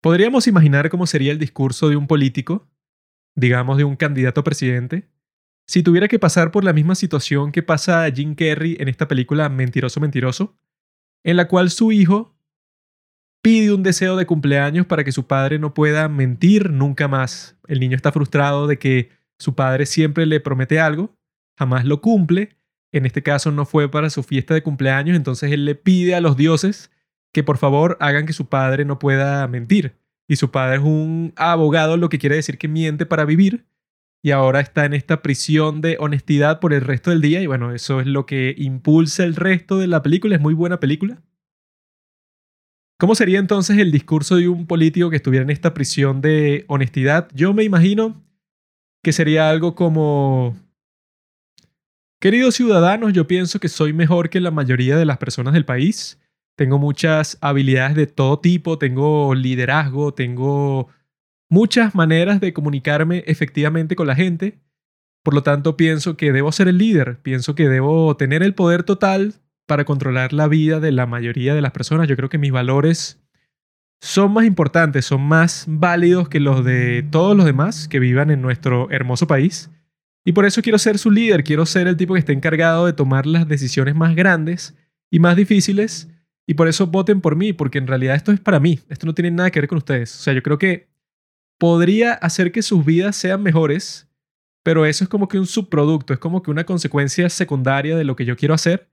Podríamos imaginar cómo sería el discurso de un político, digamos de un candidato a presidente, si tuviera que pasar por la misma situación que pasa Jim Carrey en esta película Mentiroso Mentiroso, en la cual su hijo pide un deseo de cumpleaños para que su padre no pueda mentir nunca más. El niño está frustrado de que su padre siempre le promete algo, jamás lo cumple. En este caso no fue para su fiesta de cumpleaños, entonces él le pide a los dioses que por favor hagan que su padre no pueda mentir. Y su padre es un abogado, lo que quiere decir que miente para vivir y ahora está en esta prisión de honestidad por el resto del día y bueno, eso es lo que impulsa el resto de la película, es muy buena película. ¿Cómo sería entonces el discurso de un político que estuviera en esta prisión de honestidad? Yo me imagino que sería algo como, queridos ciudadanos, yo pienso que soy mejor que la mayoría de las personas del país. Tengo muchas habilidades de todo tipo, tengo liderazgo, tengo muchas maneras de comunicarme efectivamente con la gente. Por lo tanto, pienso que debo ser el líder, pienso que debo tener el poder total para controlar la vida de la mayoría de las personas. Yo creo que mis valores son más importantes, son más válidos que los de todos los demás que vivan en nuestro hermoso país. Y por eso quiero ser su líder, quiero ser el tipo que esté encargado de tomar las decisiones más grandes y más difíciles. Y por eso voten por mí, porque en realidad esto es para mí, esto no tiene nada que ver con ustedes. O sea, yo creo que podría hacer que sus vidas sean mejores, pero eso es como que un subproducto, es como que una consecuencia secundaria de lo que yo quiero hacer.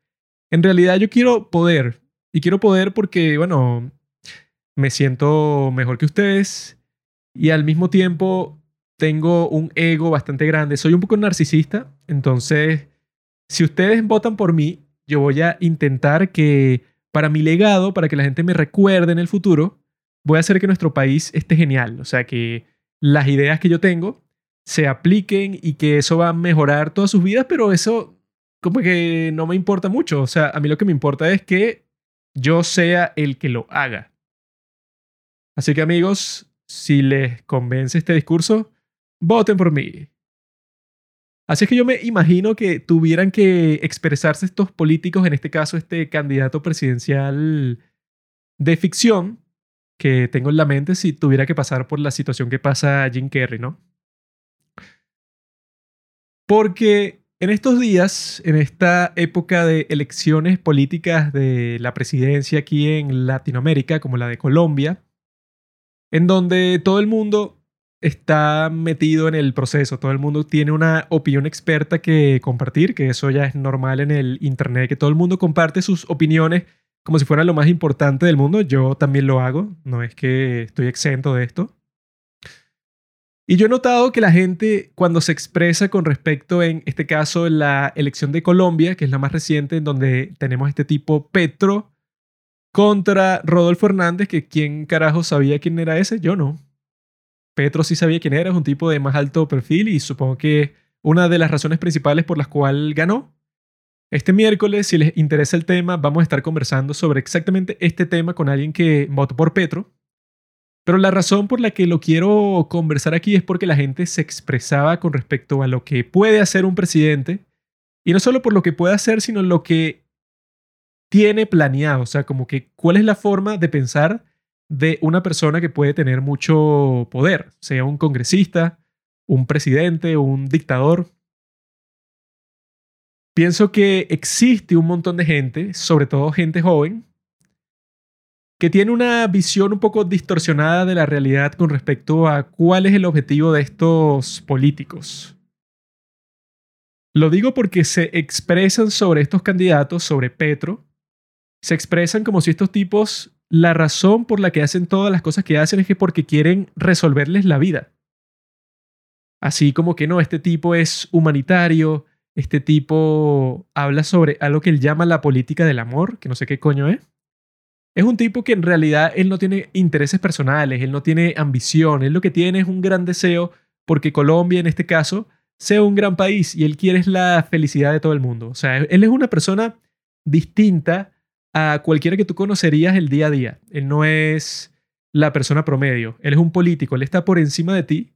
En realidad yo quiero poder, y quiero poder porque, bueno, me siento mejor que ustedes y al mismo tiempo tengo un ego bastante grande, soy un poco narcisista, entonces si ustedes votan por mí, yo voy a intentar que para mi legado, para que la gente me recuerde en el futuro, voy a hacer que nuestro país esté genial. O sea, que las ideas que yo tengo se apliquen y que eso va a mejorar todas sus vidas, pero eso como que no me importa mucho. O sea, a mí lo que me importa es que yo sea el que lo haga. Así que amigos, si les convence este discurso, voten por mí. Así es que yo me imagino que tuvieran que expresarse estos políticos, en este caso este candidato presidencial de ficción, que tengo en la mente si tuviera que pasar por la situación que pasa Jim Carrey, ¿no? Porque en estos días, en esta época de elecciones políticas de la presidencia aquí en Latinoamérica, como la de Colombia, en donde todo el mundo está metido en el proceso, todo el mundo tiene una opinión experta que compartir, que eso ya es normal en el Internet, que todo el mundo comparte sus opiniones como si fuera lo más importante del mundo. Yo también lo hago, no es que estoy exento de esto. Y yo he notado que la gente cuando se expresa con respecto, en este caso, la elección de Colombia, que es la más reciente, en donde tenemos este tipo Petro contra Rodolfo Hernández, que quién carajo sabía quién era ese, yo no. Petro sí sabía quién era, es un tipo de más alto perfil y supongo que una de las razones principales por las cuales ganó este miércoles, si les interesa el tema, vamos a estar conversando sobre exactamente este tema con alguien que votó por Petro. Pero la razón por la que lo quiero conversar aquí es porque la gente se expresaba con respecto a lo que puede hacer un presidente. Y no solo por lo que puede hacer, sino lo que tiene planeado. O sea, como que cuál es la forma de pensar de una persona que puede tener mucho poder, sea un congresista, un presidente, un dictador. Pienso que existe un montón de gente, sobre todo gente joven, que tiene una visión un poco distorsionada de la realidad con respecto a cuál es el objetivo de estos políticos. Lo digo porque se expresan sobre estos candidatos, sobre Petro, se expresan como si estos tipos, la razón por la que hacen todas las cosas que hacen es que porque quieren resolverles la vida. Así como que no, este tipo es humanitario, este tipo habla sobre algo que él llama la política del amor, que no sé qué coño es. Es un tipo que en realidad él no tiene intereses personales, él no tiene ambición, él lo que tiene es un gran deseo porque Colombia en este caso sea un gran país y él quiere la felicidad de todo el mundo. O sea, él es una persona distinta a cualquiera que tú conocerías el día a día. Él no es la persona promedio, él es un político, él está por encima de ti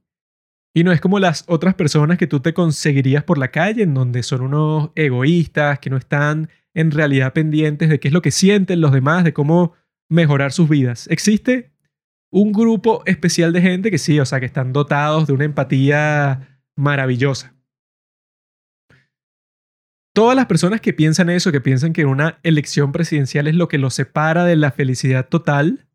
y no es como las otras personas que tú te conseguirías por la calle, en donde son unos egoístas, que no están en realidad pendientes de qué es lo que sienten los demás, de cómo mejorar sus vidas. Existe un grupo especial de gente que sí, o sea, que están dotados de una empatía maravillosa. Todas las personas que piensan eso, que piensan que una elección presidencial es lo que los separa de la felicidad total,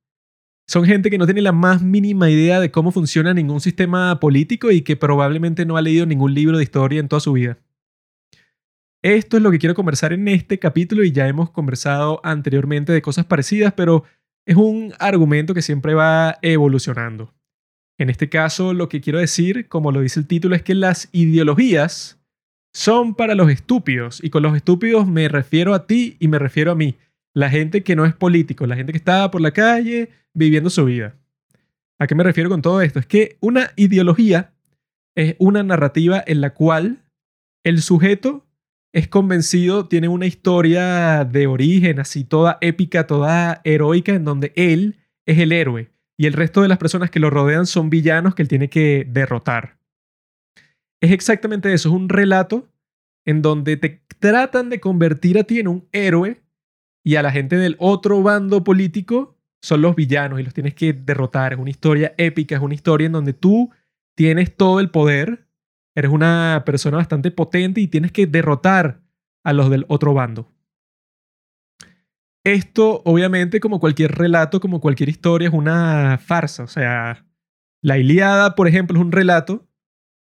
son gente que no tiene la más mínima idea de cómo funciona ningún sistema político y que probablemente no ha leído ningún libro de historia en toda su vida. Esto es lo que quiero conversar en este capítulo y ya hemos conversado anteriormente de cosas parecidas, pero es un argumento que siempre va evolucionando. En este caso, lo que quiero decir, como lo dice el título, es que las ideologías son para los estúpidos. Y con los estúpidos me refiero a ti y me refiero a mí. La gente que no es político, la gente que está por la calle viviendo su vida. ¿A qué me refiero con todo esto? Es que una ideología es una narrativa en la cual el sujeto es convencido, tiene una historia de origen así toda épica, toda heroica, en donde él es el héroe y el resto de las personas que lo rodean son villanos que él tiene que derrotar. Es exactamente eso, es un relato en donde te tratan de convertir a ti en un héroe y a la gente del otro bando político son los villanos y los tienes que derrotar. Es una historia épica, es una historia en donde tú tienes todo el poder, eres una persona bastante potente y tienes que derrotar a los del otro bando. Esto, obviamente, como cualquier relato, como cualquier historia, es una farsa. O sea, la Iliada, por ejemplo, es un relato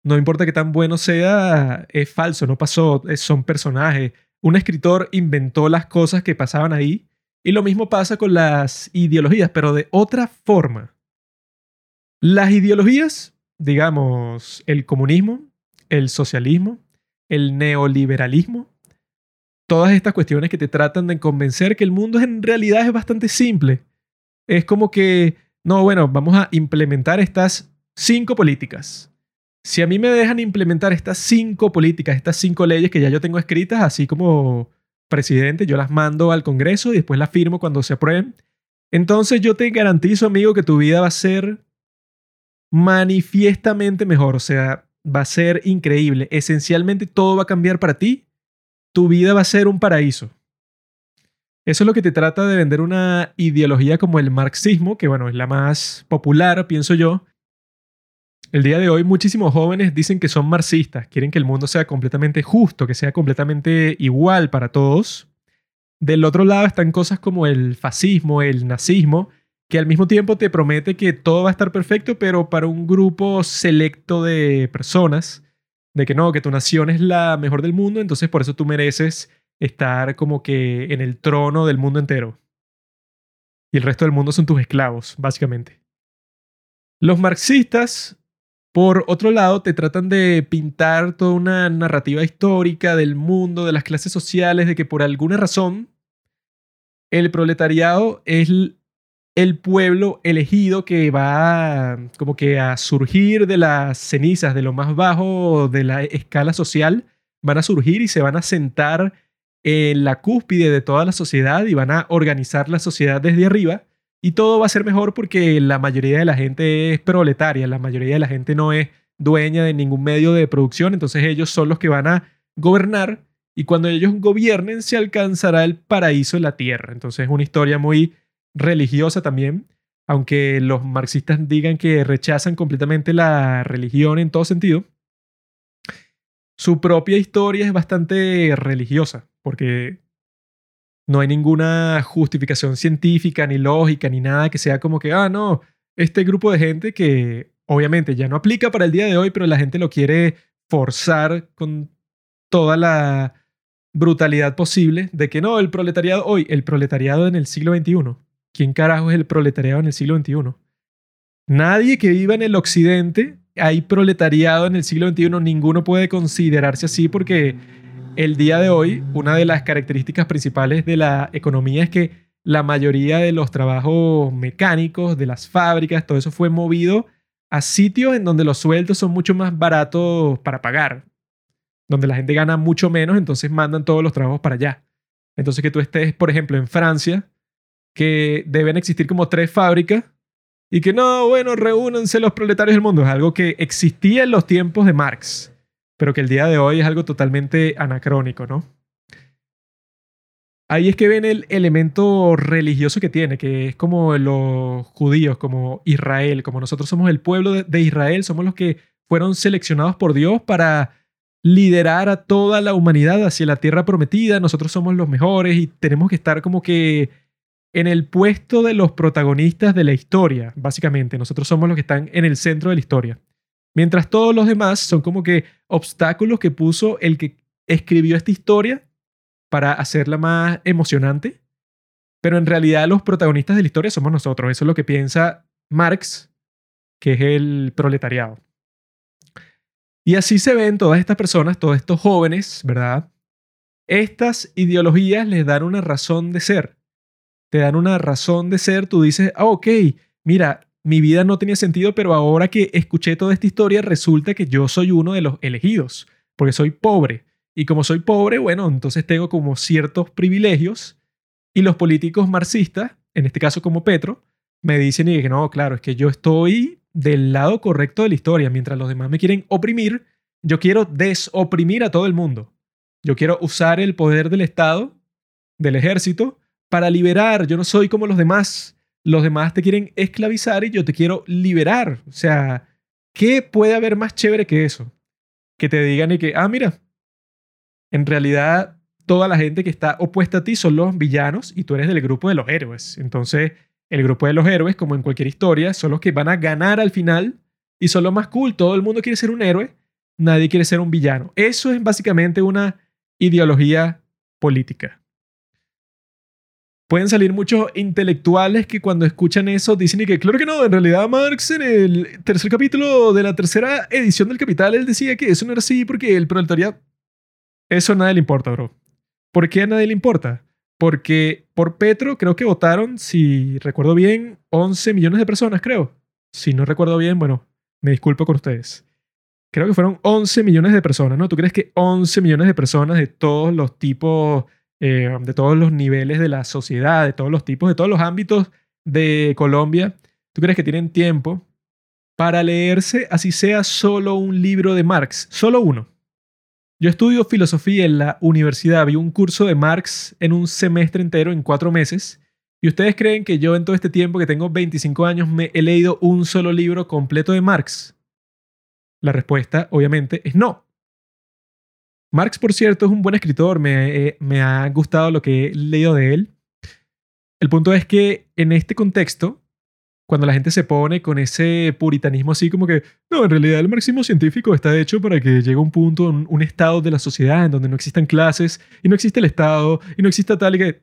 no importa que tan bueno sea, es falso, no pasó, son personajes. Un escritor inventó las cosas que pasaban ahí y lo mismo pasa con las ideologías, pero de otra forma. Las ideologías, digamos, el comunismo, el socialismo, el neoliberalismo, todas estas cuestiones que te tratan de convencer que el mundo en realidad es bastante simple. Es como que, no, bueno, vamos a implementar estas cinco políticas si a mí me dejan implementar estas cinco políticas, estas cinco leyes que ya yo tengo escritas, así como presidente, yo las mando al Congreso y después las firmo cuando se aprueben, entonces yo te garantizo, amigo, que tu vida va a ser manifiestamente mejor, o sea, va a ser increíble. Esencialmente todo va a cambiar para ti, tu vida va a ser un paraíso. Eso es lo que te trata de vender una ideología como el marxismo, que bueno, es la más popular, pienso yo, el día de hoy muchísimos jóvenes dicen que son marxistas, quieren que el mundo sea completamente justo, que sea completamente igual para todos. Del otro lado están cosas como el fascismo, el nazismo, que al mismo tiempo te promete que todo va a estar perfecto, pero para un grupo selecto de personas, de que no, que tu nación es la mejor del mundo, entonces por eso tú mereces estar como que en el trono del mundo entero. Y el resto del mundo son tus esclavos, básicamente. Los marxistas por otro lado, te tratan de pintar toda una narrativa histórica del mundo, de las clases sociales, de que por alguna razón el proletariado es el pueblo elegido que va como que a surgir de las cenizas, de lo más bajo de la escala social, van a surgir y se van a sentar en la cúspide de toda la sociedad y van a organizar la sociedad desde arriba y todo va a ser mejor porque la mayoría de la gente es proletaria, la mayoría de la gente no es dueña de ningún medio de producción, entonces ellos son los que van a gobernar y cuando ellos gobiernen se alcanzará el paraíso en la tierra. Entonces es una historia muy religiosa también, aunque los marxistas digan que rechazan completamente la religión en todo sentido. Su propia historia es bastante religiosa, porque no hay ninguna justificación científica, ni lógica, ni nada que sea como que, ah, no, este grupo de gente que obviamente ya no aplica para el día de hoy, pero la gente lo quiere forzar con toda la brutalidad posible de que no, el proletariado hoy, el proletariado en el siglo XXI. ¿Quién carajo es el proletariado en el siglo XXI? Nadie que viva en el occidente hay proletariado en el siglo XXI, ninguno puede considerarse así porque el día de hoy, una de las características principales de la economía es que la mayoría de los trabajos mecánicos, de las fábricas, todo eso fue movido a sitios en donde los sueldos son mucho más baratos para pagar, donde la gente gana mucho menos, entonces mandan todos los trabajos para allá. Entonces que tú estés, por ejemplo, en Francia, que deben existir como tres fábricas y que no, bueno, reúnanse los proletarios del mundo, es algo que existía en los tiempos de Marx pero que el día de hoy es algo totalmente anacrónico, ¿no? ahí es que ven el elemento religioso que tiene, que es como los judíos, como Israel, como nosotros somos el pueblo de Israel, somos los que fueron seleccionados por Dios para liderar a toda la humanidad hacia la tierra prometida, nosotros somos los mejores y tenemos que estar como que en el puesto de los protagonistas de la historia, básicamente, nosotros somos los que están en el centro de la historia. Mientras todos los demás son como que obstáculos que puso el que escribió esta historia para hacerla más emocionante. Pero en realidad los protagonistas de la historia somos nosotros. Eso es lo que piensa Marx, que es el proletariado. Y así se ven todas estas personas, todos estos jóvenes, ¿verdad? Estas ideologías les dan una razón de ser. Te dan una razón de ser, tú dices, ah, ok, mira, mi vida no tenía sentido, pero ahora que escuché toda esta historia, resulta que yo soy uno de los elegidos, porque soy pobre. Y como soy pobre, bueno, entonces tengo como ciertos privilegios y los políticos marxistas, en este caso como Petro, me dicen y que no, claro, es que yo estoy del lado correcto de la historia, mientras los demás me quieren oprimir, yo quiero desoprimir a todo el mundo. Yo quiero usar el poder del Estado, del ejército, para liberar. Yo no soy como los demás. Los demás te quieren esclavizar y yo te quiero liberar. O sea, ¿qué puede haber más chévere que eso? Que te digan y que, ah, mira, en realidad toda la gente que está opuesta a ti son los villanos y tú eres del grupo de los héroes. Entonces, el grupo de los héroes, como en cualquier historia, son los que van a ganar al final y son los más cool. Todo el mundo quiere ser un héroe, nadie quiere ser un villano. Eso es básicamente una ideología política. Pueden salir muchos intelectuales que cuando escuchan eso dicen que claro que no, en realidad Marx en el tercer capítulo de la tercera edición del Capital, él decía que eso no era así porque el proletariado eso a nadie le importa, bro. ¿Por qué a nadie le importa? Porque por Petro creo que votaron, si recuerdo bien, 11 millones de personas, creo. Si no recuerdo bien, bueno, me disculpo con ustedes. Creo que fueron 11 millones de personas, ¿no? ¿Tú crees que 11 millones de personas de todos los tipos, eh, de todos los niveles de la sociedad, de todos los tipos, de todos los ámbitos de Colombia, ¿tú crees que tienen tiempo para leerse, así sea solo un libro de Marx? Solo uno. Yo estudio filosofía en la universidad, vi un curso de Marx en un semestre entero, en cuatro meses, y ustedes creen que yo en todo este tiempo que tengo 25 años me he leído un solo libro completo de Marx. La respuesta, obviamente, es no. Marx, por cierto, es un buen escritor, me, eh, me ha gustado lo que he leído de él. El punto es que en este contexto, cuando la gente se pone con ese puritanismo así como que, no, en realidad el marxismo científico está hecho para que llegue un punto, un, un estado de la sociedad en donde no existan clases y no existe el Estado y no exista tal y que,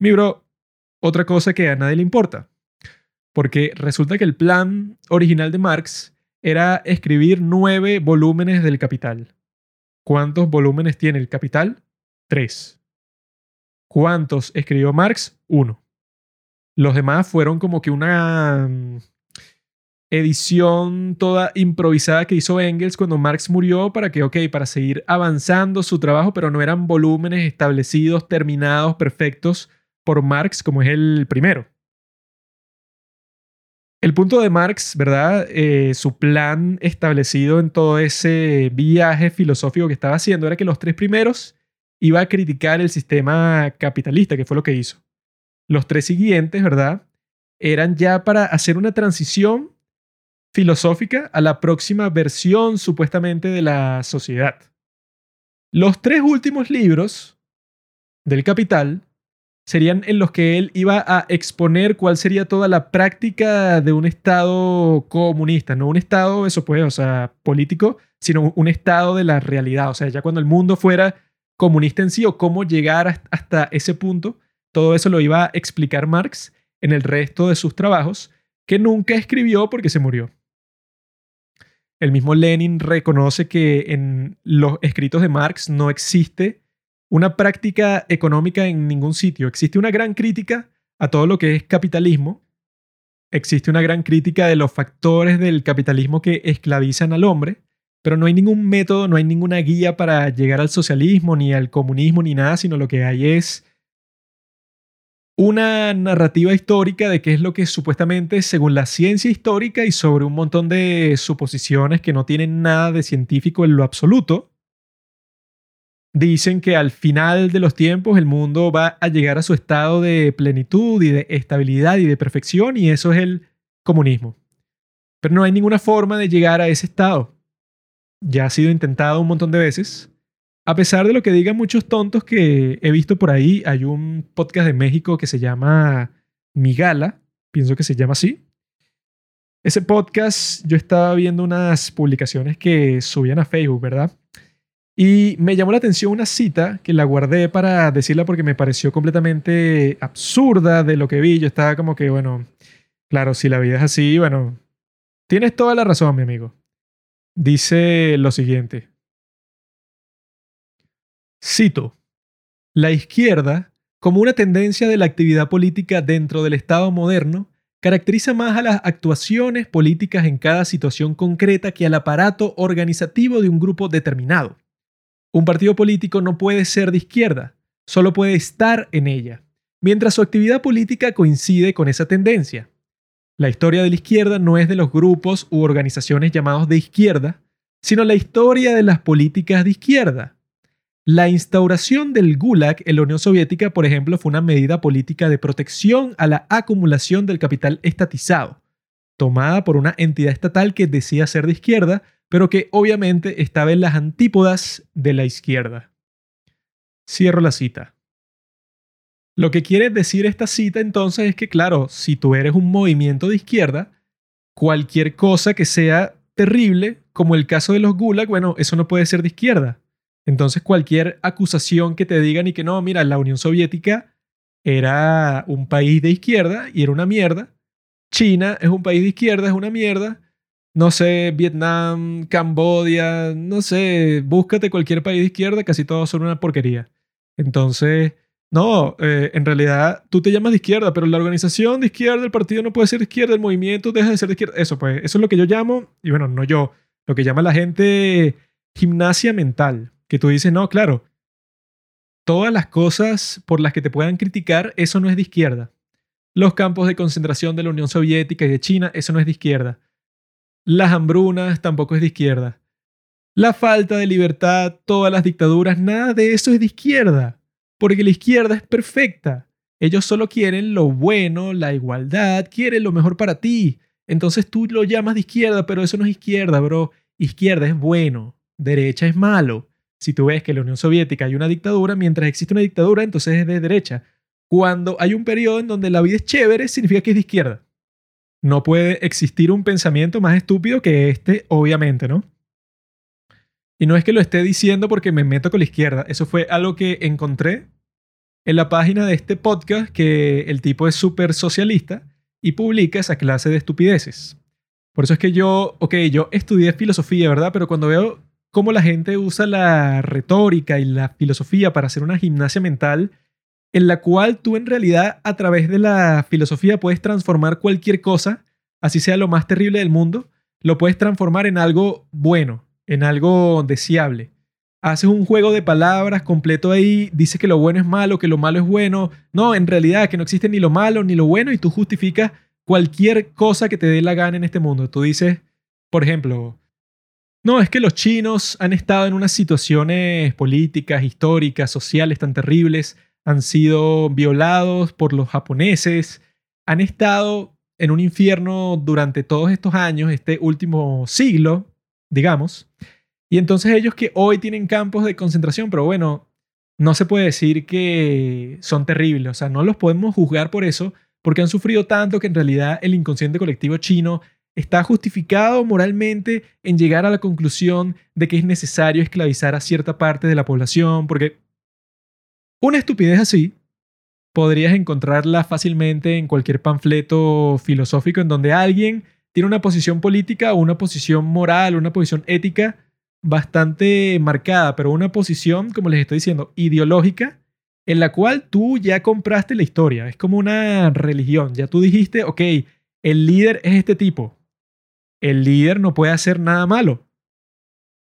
mi bro, otra cosa que a nadie le importa. Porque resulta que el plan original de Marx era escribir nueve volúmenes del Capital. ¿Cuántos volúmenes tiene el Capital? Tres. ¿Cuántos escribió Marx? Uno. Los demás fueron como que una mm, edición toda improvisada que hizo Engels cuando Marx murió para que, ok, para seguir avanzando su trabajo, pero no eran volúmenes establecidos, terminados, perfectos por Marx como es el primero. El punto de Marx, ¿verdad? Eh, su plan establecido en todo ese viaje filosófico que estaba haciendo era que los tres primeros iba a criticar el sistema capitalista, que fue lo que hizo. Los tres siguientes, ¿verdad? Eran ya para hacer una transición filosófica a la próxima versión supuestamente de la sociedad. Los tres últimos libros del Capital serían en los que él iba a exponer cuál sería toda la práctica de un Estado comunista, no un Estado, eso pues, o sea, político, sino un Estado de la realidad, o sea, ya cuando el mundo fuera comunista en sí o cómo llegar hasta ese punto todo eso lo iba a explicar Marx en el resto de sus trabajos, que nunca escribió porque se murió. El mismo Lenin reconoce que en los escritos de Marx no existe una práctica económica en ningún sitio. Existe una gran crítica a todo lo que es capitalismo. Existe una gran crítica de los factores del capitalismo que esclavizan al hombre, pero no hay ningún método, no hay ninguna guía para llegar al socialismo, ni al comunismo, ni nada, sino lo que hay es una narrativa histórica de qué es lo que supuestamente, según la ciencia histórica y sobre un montón de suposiciones que no tienen nada de científico en lo absoluto, dicen que al final de los tiempos el mundo va a llegar a su estado de plenitud y de estabilidad y de perfección y eso es el comunismo. Pero no hay ninguna forma de llegar a ese estado. Ya ha sido intentado un montón de veces. A pesar de lo que digan muchos tontos que he visto por ahí, hay un podcast de México que se llama Migala, pienso que se llama así. Ese podcast, yo estaba viendo unas publicaciones que subían a Facebook, ¿verdad? Y me llamó la atención una cita que la guardé para decirla porque me pareció completamente absurda de lo que vi. Yo estaba como que, bueno, claro, si la vida es así, bueno, tienes toda la razón, mi amigo. Dice lo siguiente. Cito, la izquierda, como una tendencia de la actividad política dentro del Estado moderno, caracteriza más a las actuaciones políticas en cada situación concreta que al aparato organizativo de un grupo determinado. Un partido político no puede ser de izquierda, solo puede estar en ella, mientras su actividad política coincide con esa tendencia. La historia de la izquierda no es de los grupos u organizaciones llamados de izquierda, sino la historia de las políticas de izquierda. La instauración del Gulag en la Unión Soviética, por ejemplo, fue una medida política de protección a la acumulación del capital estatizado, tomada por una entidad estatal que decía ser de izquierda, pero que obviamente estaba en las antípodas de la izquierda. Cierro la cita. Lo que quiere decir esta cita entonces es que, claro, si tú eres un movimiento de izquierda, cualquier cosa que sea terrible, como el caso de los Gulag, bueno, eso no puede ser de izquierda. Entonces cualquier acusación que te digan y que no, mira, la Unión Soviética era un país de izquierda y era una mierda. China es un país de izquierda, es una mierda no sé, Vietnam, Cambodia, no sé, búscate cualquier país de izquierda, casi todos son una porquería. Entonces, no, eh, en realidad tú te llamas de izquierda, pero la organización de izquierda, el partido no puede ser de izquierda, el movimiento deja de ser de izquierda. Eso, pues, eso es lo que yo llamo, y bueno, no yo, lo que llama la gente gimnasia mental, que tú dices, no, claro, todas las cosas por las que te puedan criticar, eso no es de izquierda. Los campos de concentración de la Unión Soviética y de China, eso no es de izquierda las hambrunas tampoco es de izquierda. La falta de libertad, todas las dictaduras, nada de eso es de izquierda. Porque la izquierda es perfecta. Ellos solo quieren lo bueno, la igualdad, quieren lo mejor para ti. Entonces tú lo llamas de izquierda, pero eso no es izquierda, bro. Izquierda es bueno, derecha es malo. Si tú ves que en la Unión Soviética hay una dictadura, mientras existe una dictadura, entonces es de derecha. Cuando hay un periodo en donde la vida es chévere, significa que es de izquierda. No puede existir un pensamiento más estúpido que este, obviamente, ¿no? Y no es que lo esté diciendo porque me meto con la izquierda, eso fue algo que encontré en la página de este podcast que el tipo es súper socialista y publica esa clase de estupideces. Por eso es que yo, ok, yo estudié filosofía, ¿verdad? Pero cuando veo cómo la gente usa la retórica y la filosofía para hacer una gimnasia mental, en la cual tú en realidad a través de la filosofía puedes transformar cualquier cosa, así sea lo más terrible del mundo, lo puedes transformar en algo bueno, en algo deseable. Haces un juego de palabras completo ahí, dices que lo bueno es malo, que lo malo es bueno. No, en realidad que no existe ni lo malo ni lo bueno y tú justificas cualquier cosa que te dé la gana en este mundo. Tú dices, por ejemplo, no, es que los chinos han estado en unas situaciones políticas, históricas, sociales tan terribles han sido violados por los japoneses, han estado en un infierno durante todos estos años, este último siglo, digamos. Y entonces ellos que hoy tienen campos de concentración, pero bueno, no se puede decir que son terribles, o sea, no los podemos juzgar por eso, porque han sufrido tanto que en realidad el inconsciente colectivo chino está justificado moralmente en llegar a la conclusión de que es necesario esclavizar a cierta parte de la población, porque una estupidez así podrías encontrarla fácilmente en cualquier panfleto filosófico en donde alguien tiene una posición política una posición moral, una posición ética bastante marcada, pero una posición, como les estoy diciendo, ideológica, en la cual tú ya compraste la historia. Es como una religión. Ya tú dijiste, ok, el líder es este tipo. El líder no puede hacer nada malo.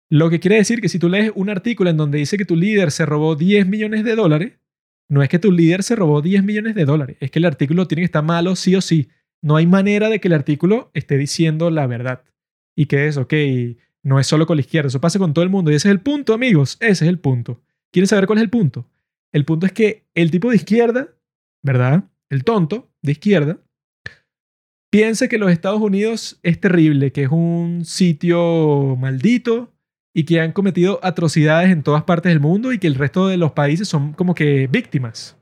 Lo que quiere decir que si tú lees un artículo en donde dice que tu líder se robó 10 millones de dólares, no es que tu líder se robó 10 millones de dólares, es que el artículo tiene que estar malo sí o sí. No hay manera de que el artículo esté diciendo la verdad. Y que es, ok, no es solo con la izquierda, eso pasa con todo el mundo. Y ese es el punto, amigos, ese es el punto. ¿Quieres saber cuál es el punto? El punto es que el tipo de izquierda, ¿verdad? El tonto de izquierda, piensa que los Estados Unidos es terrible, que es un sitio maldito y que han cometido atrocidades en todas partes del mundo y que el resto de los países son como que víctimas.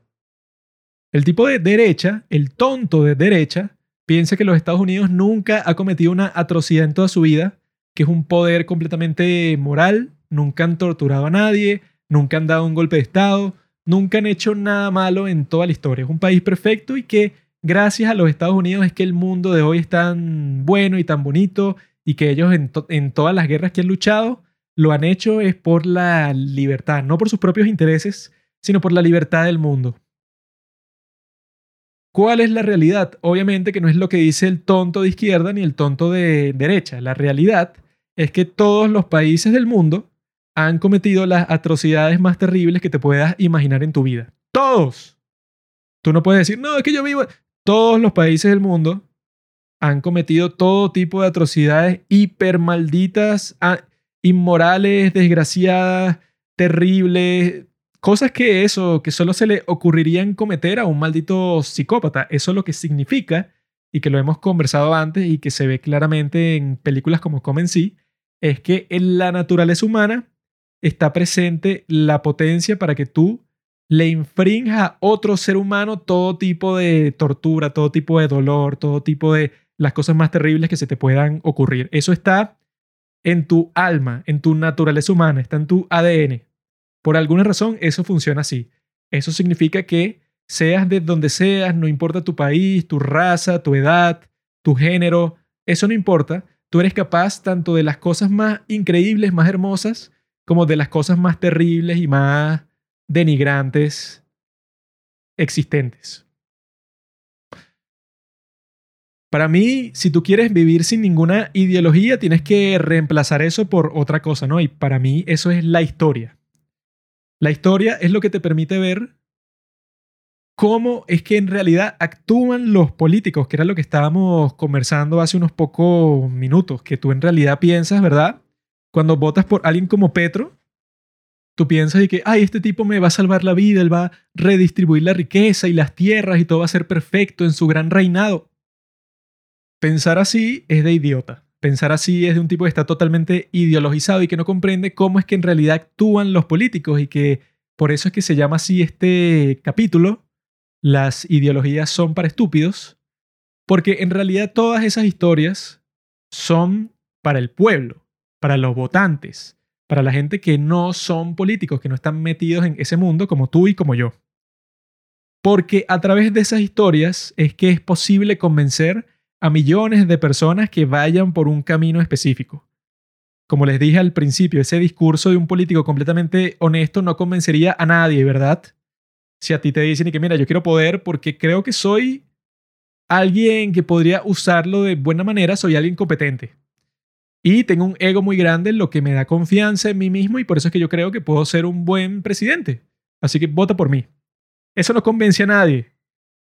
El tipo de derecha, el tonto de derecha, piensa que los Estados Unidos nunca ha cometido una atrocidad en toda su vida, que es un poder completamente moral, nunca han torturado a nadie, nunca han dado un golpe de Estado, nunca han hecho nada malo en toda la historia. Es un país perfecto y que gracias a los Estados Unidos es que el mundo de hoy es tan bueno y tan bonito y que ellos en, en todas las guerras que han luchado lo han hecho es por la libertad, no por sus propios intereses, sino por la libertad del mundo. ¿Cuál es la realidad? Obviamente que no es lo que dice el tonto de izquierda ni el tonto de derecha. La realidad es que todos los países del mundo han cometido las atrocidades más terribles que te puedas imaginar en tu vida. Todos. Tú no puedes decir, no, es que yo vivo. Todos los países del mundo han cometido todo tipo de atrocidades hiper malditas, inmorales, desgraciadas, terribles, cosas que eso, que solo se le ocurrirían cometer a un maldito psicópata. Eso es lo que significa, y que lo hemos conversado antes y que se ve claramente en películas como Come Sí, es que en la naturaleza humana está presente la potencia para que tú le infrinjas a otro ser humano todo tipo de tortura, todo tipo de dolor, todo tipo de las cosas más terribles que se te puedan ocurrir. Eso está en tu alma, en tu naturaleza humana, está en tu ADN. Por alguna razón, eso funciona así. Eso significa que seas de donde seas, no importa tu país, tu raza, tu edad, tu género, eso no importa. Tú eres capaz tanto de las cosas más increíbles, más hermosas, como de las cosas más terribles y más denigrantes existentes. Para mí, si tú quieres vivir sin ninguna ideología, tienes que reemplazar eso por otra cosa, ¿no? Y para mí eso es la historia. La historia es lo que te permite ver cómo es que en realidad actúan los políticos, que era lo que estábamos conversando hace unos pocos minutos, que tú en realidad piensas, ¿verdad? Cuando votas por alguien como Petro, tú piensas de que, ay, este tipo me va a salvar la vida, él va a redistribuir la riqueza y las tierras y todo va a ser perfecto en su gran reinado. Pensar así es de idiota. Pensar así es de un tipo que está totalmente ideologizado y que no comprende cómo es que en realidad actúan los políticos y que por eso es que se llama así este capítulo, las ideologías son para estúpidos, porque en realidad todas esas historias son para el pueblo, para los votantes, para la gente que no son políticos, que no están metidos en ese mundo como tú y como yo. Porque a través de esas historias es que es posible convencer a millones de personas que vayan por un camino específico. Como les dije al principio, ese discurso de un político completamente honesto no convencería a nadie, ¿verdad? Si a ti te dicen que mira, yo quiero poder porque creo que soy alguien que podría usarlo de buena manera, soy alguien competente. Y tengo un ego muy grande, lo que me da confianza en mí mismo y por eso es que yo creo que puedo ser un buen presidente. Así que vota por mí. Eso no convence a nadie.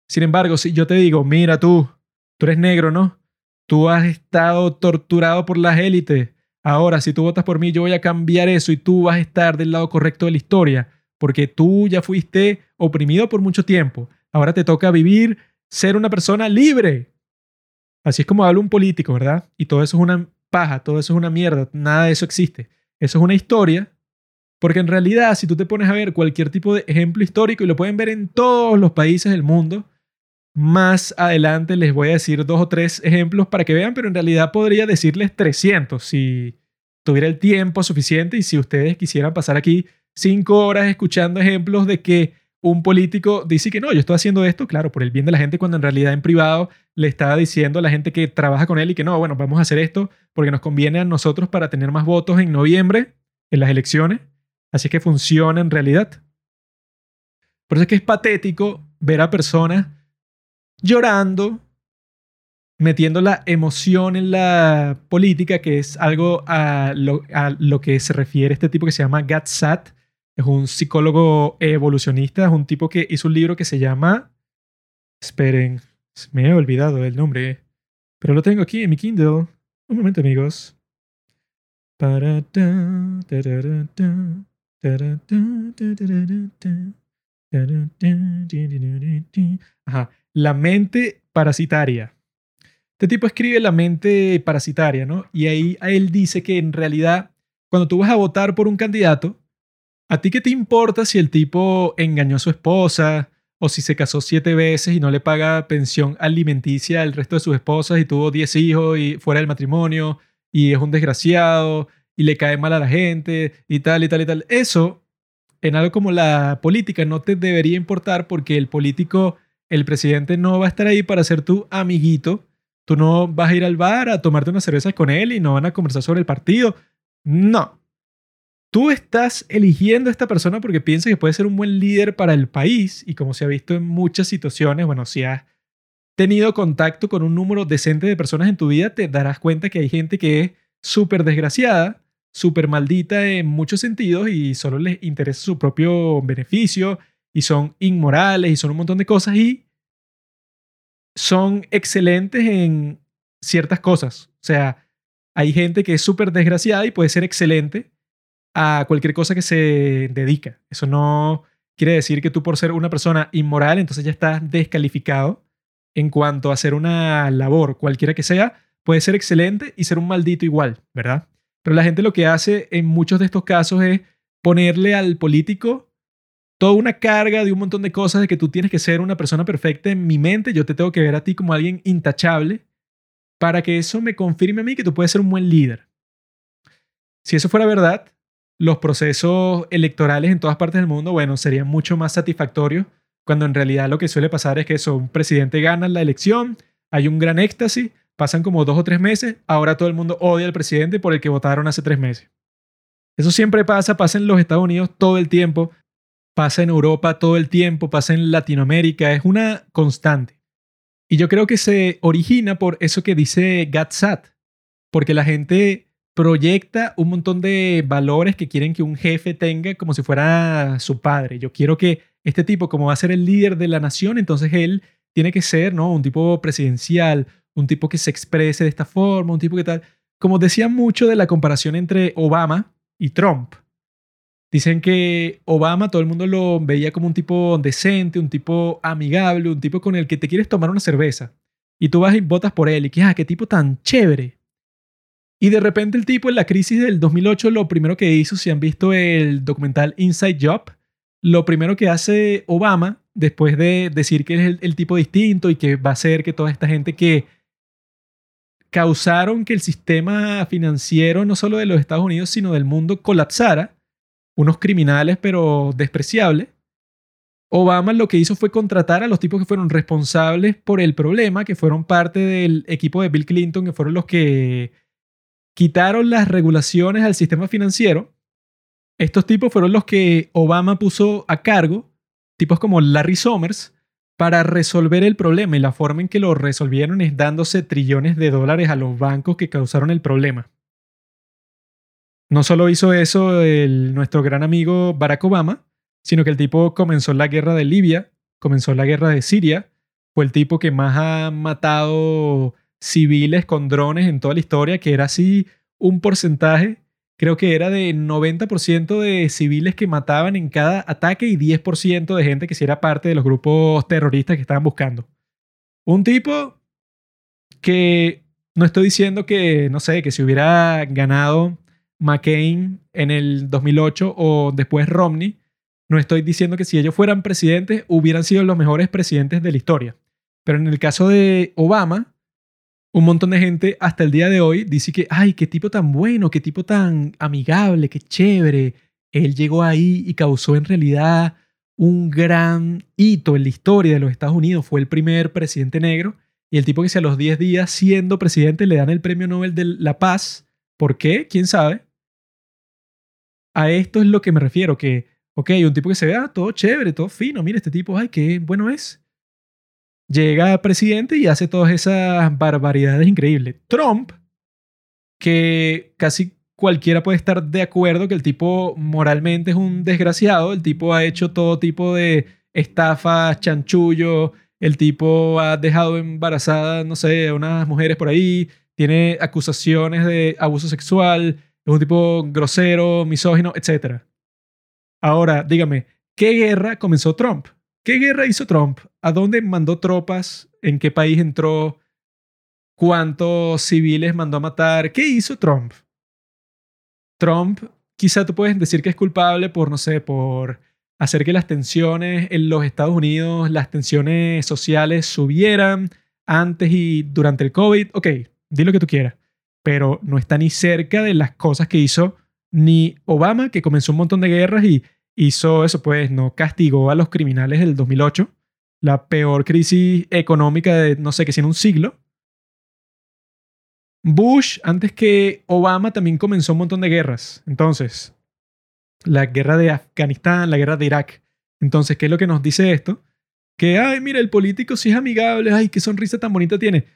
Sin embargo, si yo te digo, mira tú, Tú eres negro, ¿no? Tú has estado torturado por las élites. Ahora, si tú votas por mí, yo voy a cambiar eso y tú vas a estar del lado correcto de la historia, porque tú ya fuiste oprimido por mucho tiempo. Ahora te toca vivir, ser una persona libre. Así es como habla un político, ¿verdad? Y todo eso es una paja, todo eso es una mierda, nada de eso existe. Eso es una historia, porque en realidad, si tú te pones a ver cualquier tipo de ejemplo histórico, y lo pueden ver en todos los países del mundo, más adelante les voy a decir dos o tres ejemplos para que vean, pero en realidad podría decirles 300 si tuviera el tiempo suficiente y si ustedes quisieran pasar aquí cinco horas escuchando ejemplos de que un político dice que no, yo estoy haciendo esto, claro, por el bien de la gente, cuando en realidad en privado le estaba diciendo a la gente que trabaja con él y que no, bueno, vamos a hacer esto porque nos conviene a nosotros para tener más votos en noviembre en las elecciones. Así que funciona en realidad. Por eso es que es patético ver a personas llorando, metiendo la emoción en la política, que es algo a lo, que se refiere este tipo que se llama Gatsat. Es un psicólogo evolucionista, es un tipo que hizo un libro que se llama... Esperen, me he olvidado el nombre, pero lo tengo aquí en mi Kindle. Un momento, amigos. Ajá. La mente parasitaria. Este tipo escribe la mente parasitaria, ¿no? Y ahí él dice que en realidad, cuando tú vas a votar por un candidato, ¿a ti qué te importa si el tipo engañó a su esposa o si se casó siete veces y no le paga pensión alimenticia al resto de sus esposas y tuvo diez hijos y fuera del matrimonio y es un desgraciado y le cae mal a la gente y tal y tal y tal? Eso, en algo como la política, no te debería importar porque el político, el presidente no va a estar ahí para ser tu amiguito. Tú no vas a ir al bar a tomarte una cerveza con él y no van a conversar sobre el partido. No, Tú estás eligiendo a esta persona porque piensas que puede ser un buen líder para el país y como se ha visto en muchas situaciones, bueno, si has tenido contacto con un número decente de personas en tu vida, te darás cuenta que hay gente que es súper desgraciada, súper maldita en muchos sentidos y solo les interesa su propio beneficio y son inmorales y son un montón de cosas y son excelentes en ciertas cosas. O sea, hay gente que es súper desgraciada y puede ser excelente a cualquier cosa que se dedica. Eso no quiere decir que tú por ser una persona inmoral, entonces ya estás descalificado en cuanto a hacer una labor, cualquiera que sea, puede ser excelente y ser un maldito igual, ¿verdad? Pero la gente lo que hace en muchos de estos casos es ponerle al político toda una carga de un montón de cosas de que tú tienes que ser una persona perfecta en mi mente, yo te tengo que ver a ti como alguien intachable para que eso me confirme a mí que tú puedes ser un buen líder. Si eso fuera verdad, los procesos electorales en todas partes del mundo, bueno, serían mucho más satisfactorios cuando en realidad lo que suele pasar es que eso, un presidente gana la elección, hay un gran éxtasis, pasan como dos o tres meses, ahora todo el mundo odia al presidente por el que votaron hace tres meses. Eso siempre pasa, pasa en los Estados Unidos todo el tiempo, pasa en Europa todo el tiempo, pasa en Latinoamérica, es una constante. Y yo creo que se origina por eso que dice Gatsat, porque la gente proyecta un montón de valores que quieren que un jefe tenga como si fuera su padre. Yo quiero que este tipo, como va a ser el líder de la nación, entonces él tiene que ser, ¿no? Un tipo presidencial, un tipo que se exprese de esta forma, un tipo que tal. Como decían mucho de la comparación entre Obama y Trump. Dicen que Obama todo el mundo lo veía como un tipo decente, un tipo amigable, un tipo con el que te quieres tomar una cerveza. Y tú vas y votas por él y que, ah, qué tipo tan chévere. Y de repente el tipo en la crisis del 2008 lo primero que hizo, si han visto el documental Inside Job, lo primero que hace Obama, después de decir que es el, tipo distinto y que va a hacer que toda esta gente que causaron que el sistema financiero no solo de los Estados Unidos, sino del mundo colapsara, unos criminales pero despreciables, Obama lo que hizo fue contratar a los tipos que fueron responsables por el problema, que fueron parte del equipo de Bill Clinton, que fueron los que quitaron las regulaciones al sistema financiero. Estos tipos fueron los que Obama puso a cargo, tipos como Larry Summers, para resolver el problema y la forma en que lo resolvieron es dándose trillones de dólares a los bancos que causaron el problema. No solo hizo eso el, nuestro gran amigo Barack Obama, sino que el tipo comenzó la guerra de Libia, comenzó la guerra de Siria, fue el tipo que más ha matado civiles con drones en toda la historia, que era así un porcentaje, creo que era de 90% de civiles que mataban en cada ataque y 10% de gente que sí era parte de los grupos terroristas que estaban buscando. Un tipo que no estoy diciendo que, no sé, que si hubiera ganado McCain en el 2008 o después Romney, no estoy diciendo que si ellos fueran presidentes hubieran sido los mejores presidentes de la historia. Pero en el caso de Obama, un montón de gente hasta el día de hoy dice que, ay, qué tipo tan bueno, qué tipo tan amigable, qué chévere. Él llegó ahí y causó en realidad un gran hito en la historia de los Estados Unidos. Fue el primer presidente negro y el tipo que si a los 10 días siendo presidente le dan el premio Nobel de la Paz. ¿Por qué? ¿Quién sabe? A esto es lo que me refiero, que, ok, un tipo que se vea todo chévere, todo fino, mira, este tipo, ay, qué bueno es llega presidente y hace todas esas barbaridades increíbles. Trump, que casi cualquiera puede estar de acuerdo que el tipo moralmente es un desgraciado, el tipo ha hecho todo tipo de estafas, chanchullo, el tipo ha dejado embarazadas, no sé, unas mujeres por ahí, tiene acusaciones de abuso sexual, es un tipo grosero, misógino, etc. Ahora, dígame, ¿qué guerra comenzó Trump? ¿Qué guerra hizo Trump? ¿A dónde mandó tropas? ¿En qué país entró? ¿Cuántos civiles mandó a matar? ¿Qué hizo Trump? Trump, quizá tú puedes decir que es culpable por, no sé, por hacer que las tensiones en los Estados Unidos, las tensiones sociales subieran antes y durante el COVID. Ok, di lo que tú quieras, pero no está ni cerca de las cosas que hizo ni Obama, que comenzó un montón de guerras y hizo eso, pues no castigó a los criminales del 2008, la peor crisis económica de no sé qué, si en un siglo. Bush, antes que Obama, también comenzó un montón de guerras. Entonces, la guerra de Afganistán, la guerra de Irak. Entonces, ¿qué es lo que nos dice esto? Que, ay, mira, el político sí es amigable, ay, qué sonrisa tan bonita tiene.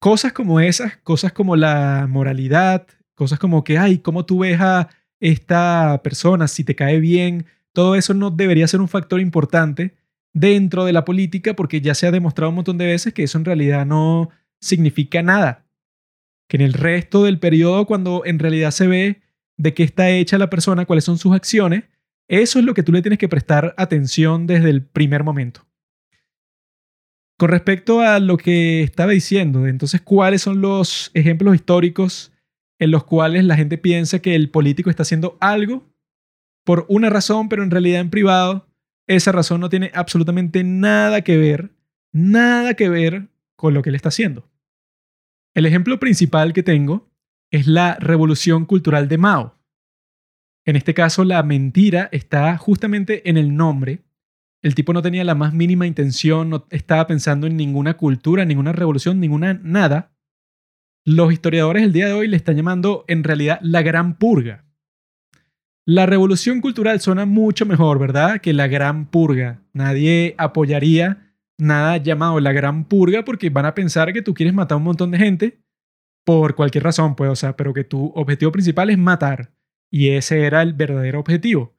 Cosas como esas, cosas como la moralidad, cosas como que, ay, ¿cómo tú ves a esta persona, si te cae bien? Todo eso no debería ser un factor importante dentro de la política porque ya se ha demostrado un montón de veces que eso en realidad no significa nada. Que en el resto del periodo, cuando en realidad se ve de qué está hecha la persona, cuáles son sus acciones, eso es lo que tú le tienes que prestar atención desde el primer momento. Con respecto a lo que estaba diciendo, entonces, ¿cuáles son los ejemplos históricos en los cuales la gente piensa que el político está haciendo algo por una razón, pero en realidad en privado esa razón no tiene absolutamente nada que ver, nada que ver con lo que él está haciendo? El ejemplo principal que tengo es la revolución cultural de Mao. En este caso, la mentira está justamente en el nombre. El tipo no tenía la más mínima intención, no estaba pensando en ninguna cultura, ninguna revolución, ninguna nada. Los historiadores el día de hoy le están llamando en realidad la gran purga. La revolución cultural suena mucho mejor, ¿verdad? Que la gran purga. Nadie apoyaría nada llamado la gran purga porque van a pensar que tú quieres matar a un montón de gente por cualquier razón, pues, o sea, pero que tu objetivo principal es matar. Y ese era el verdadero objetivo.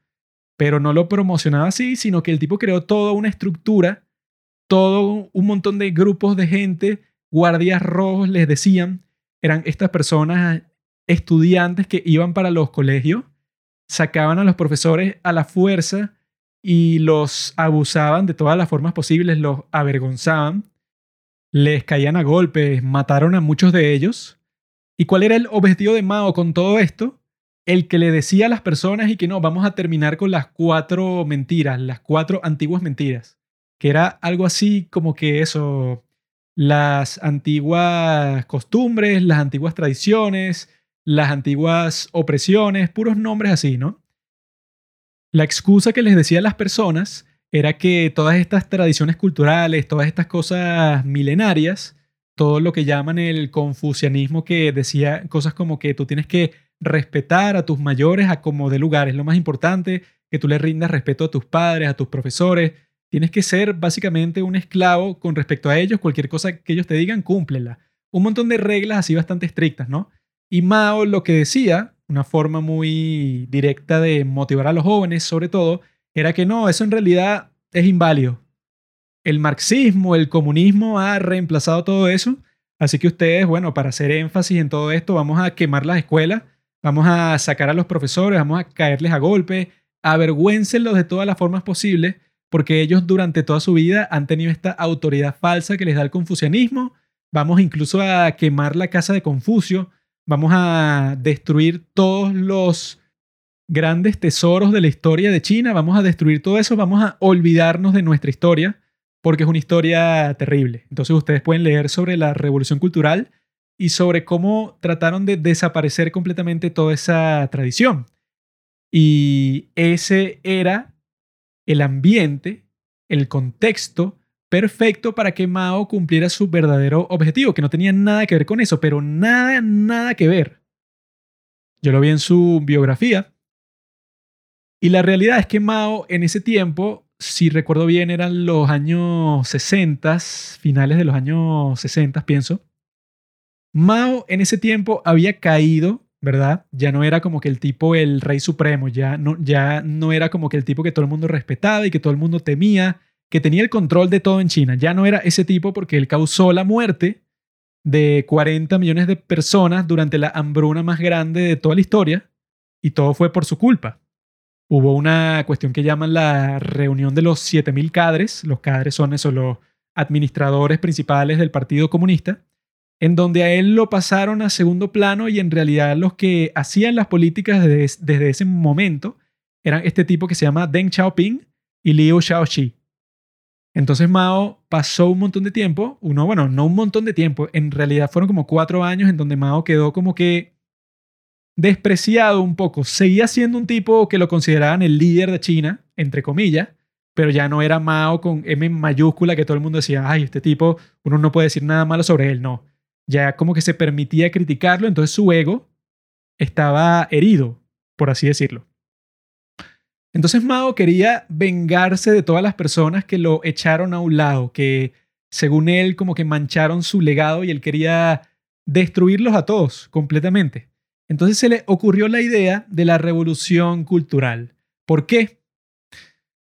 Pero no lo promocionaba así, sino que el tipo creó toda una estructura, todo un montón de grupos de gente, guardias rojos les decían, eran estas personas estudiantes que iban para los colegios, sacaban a los profesores a la fuerza y los abusaban de todas las formas posibles, los avergonzaban les caían a golpes, mataron a muchos de ellos. ¿Y cuál era el objetivo de Mao con todo esto? El que le decía a las personas y que no, vamos a terminar con las cuatro mentiras, las cuatro antiguas mentiras, que era algo así como que eso, las antiguas costumbres, las antiguas tradiciones, las antiguas opresiones, puros nombres así, ¿no? La excusa que les decía a las personas era que todas estas tradiciones culturales, todas estas cosas milenarias, todo lo que llaman el confucianismo que decía cosas como que tú tienes que respetar a tus mayores a como de lugar, es lo más importante, que tú le rindas respeto a tus padres, a tus profesores, tienes que ser básicamente un esclavo con respecto a ellos, cualquier cosa que ellos te digan, cúmplela. Un montón de reglas así bastante estrictas, ¿no? Y Mao lo que decía, una forma muy directa de motivar a los jóvenes sobre todo, era que no, eso en realidad es inválido. El marxismo, el comunismo ha reemplazado todo eso. Así que ustedes, bueno, para hacer énfasis en todo esto, vamos a quemar las escuelas, vamos a sacar a los profesores, vamos a caerles a golpe, avergüéncenlos de todas las formas posibles, porque ellos durante toda su vida han tenido esta autoridad falsa que les da el confucianismo. Vamos incluso a quemar la casa de Confucio, vamos a destruir todos los grandes tesoros de la historia de China, vamos a destruir todo eso, vamos a olvidarnos de nuestra historia, porque es una historia terrible. Entonces ustedes pueden leer sobre la revolución cultural y sobre cómo trataron de desaparecer completamente toda esa tradición. Y ese era el ambiente, el contexto perfecto para que Mao cumpliera su verdadero objetivo, que no tenía nada que ver con eso, pero nada, nada que ver. Yo lo vi en su biografía y la realidad es que Mao en ese tiempo, si recuerdo bien, eran los años 60, finales de los años 60, pienso. Mao en ese tiempo había caído, ¿verdad? Ya no era como que el tipo el rey supremo, ya no, ya no era como que el tipo que todo el mundo respetaba y que todo el mundo temía, que tenía el control de todo en China. Ya no era ese tipo porque él causó la muerte de 40 millones de personas durante la hambruna más grande de toda la historia y todo fue por su culpa. hubo una cuestión que llaman la reunión de los 7000 cadres. Los cadres son esos, los administradores principales del Partido Comunista, en donde a él lo pasaron a segundo plano y en realidad los que hacían las políticas desde, ese momento eran este tipo que se llama Deng Xiaoping y Liu Xiaoxi. Entonces Mao pasó un montón de tiempo, uno, bueno, no un montón de tiempo, en realidad fueron como cuatro años en donde Mao quedó como que despreciado un poco. Seguía siendo un tipo que lo consideraban el líder de China, entre comillas, pero ya no era Mao con M mayúscula que todo el mundo decía, ay, este tipo, uno no puede decir nada malo sobre él, no. Ya como que se permitía criticarlo, entonces su ego estaba herido, por así decirlo. Entonces Mao quería vengarse de todas las personas que lo echaron a un lado, que según él como que mancharon su legado y él quería destruirlos a todos completamente. Entonces se le ocurrió la idea de la revolución cultural. ¿Por qué?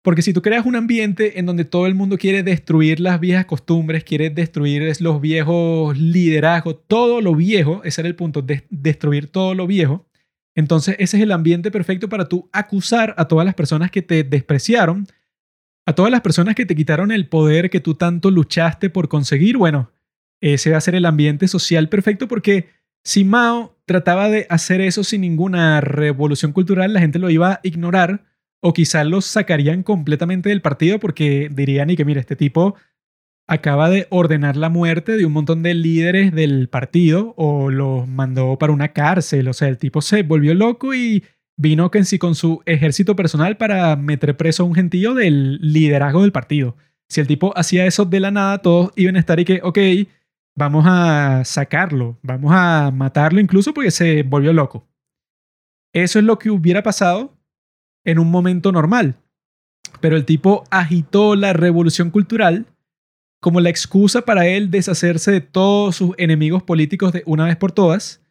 Porque si tú creas un ambiente en donde todo el mundo quiere destruir las viejas costumbres, quiere destruir los viejos liderazgos, todo lo viejo, ese era el punto, destruir todo lo viejo, entonces ese es el ambiente perfecto para tú acusar a todas las personas que te despreciaron, a todas las personas que te quitaron el poder que tú tanto luchaste por conseguir. Bueno, ese va a ser el ambiente social perfecto porque si Mao trataba de hacer eso sin ninguna revolución cultural, la gente lo iba a ignorar o quizás los sacarían completamente del partido porque dirían y que mira, este tipo acaba de ordenar la muerte de un montón de líderes del partido o los mandó para una cárcel. O sea, el tipo se volvió loco y vino con su ejército personal para meter preso a un gentío del liderazgo del partido. Si el tipo hacía eso de la nada, todos iban a estar y que, ok, vamos a sacarlo, vamos a matarlo incluso porque se volvió loco. Eso es lo que hubiera pasado en un momento normal. Pero el tipo agitó la revolución cultural como la excusa para él deshacerse de todos sus enemigos políticos de una vez por todas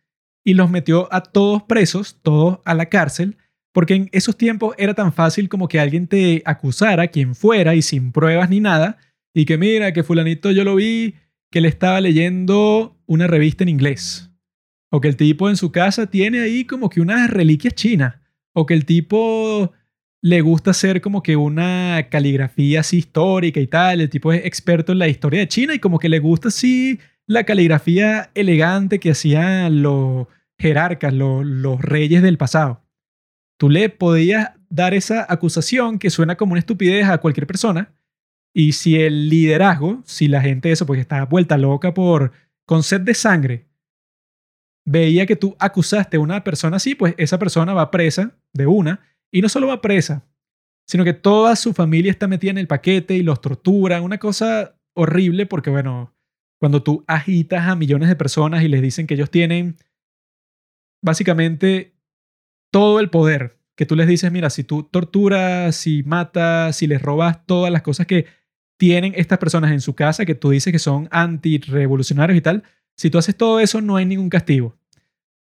y los metió a todos presos, todos a la cárcel, porque en esos tiempos era tan fácil como que alguien te acusara, quien fuera, y sin pruebas ni nada, y que mira, que fulanito yo lo vi, que le estaba leyendo una revista en inglés, o que el tipo en su casa tiene ahí como que unas reliquias chinas, o que el tipo le gusta hacer como que una caligrafía así histórica y tal. El tipo es experto en la historia de China y como que le gusta así la caligrafía elegante que hacían los jerarcas, los, reyes del pasado. Tú le podías dar esa acusación que suena como una estupidez a cualquier persona. Y si el liderazgo, si la gente eso, porque está vuelta loca por con sed de sangre, veía que tú acusaste a una persona así, pues esa persona va presa de una y no solo va presa, sino que toda su familia está metida en el paquete y los torturan. Una cosa horrible porque, bueno, cuando tú agitas a millones de personas y les dicen que ellos tienen básicamente todo el poder, que tú les dices, mira, si tú torturas, si matas, si les robas todas las cosas que tienen estas personas en su casa, que tú dices que son anti-revolucionarios y tal, si tú haces todo eso no hay ningún castigo.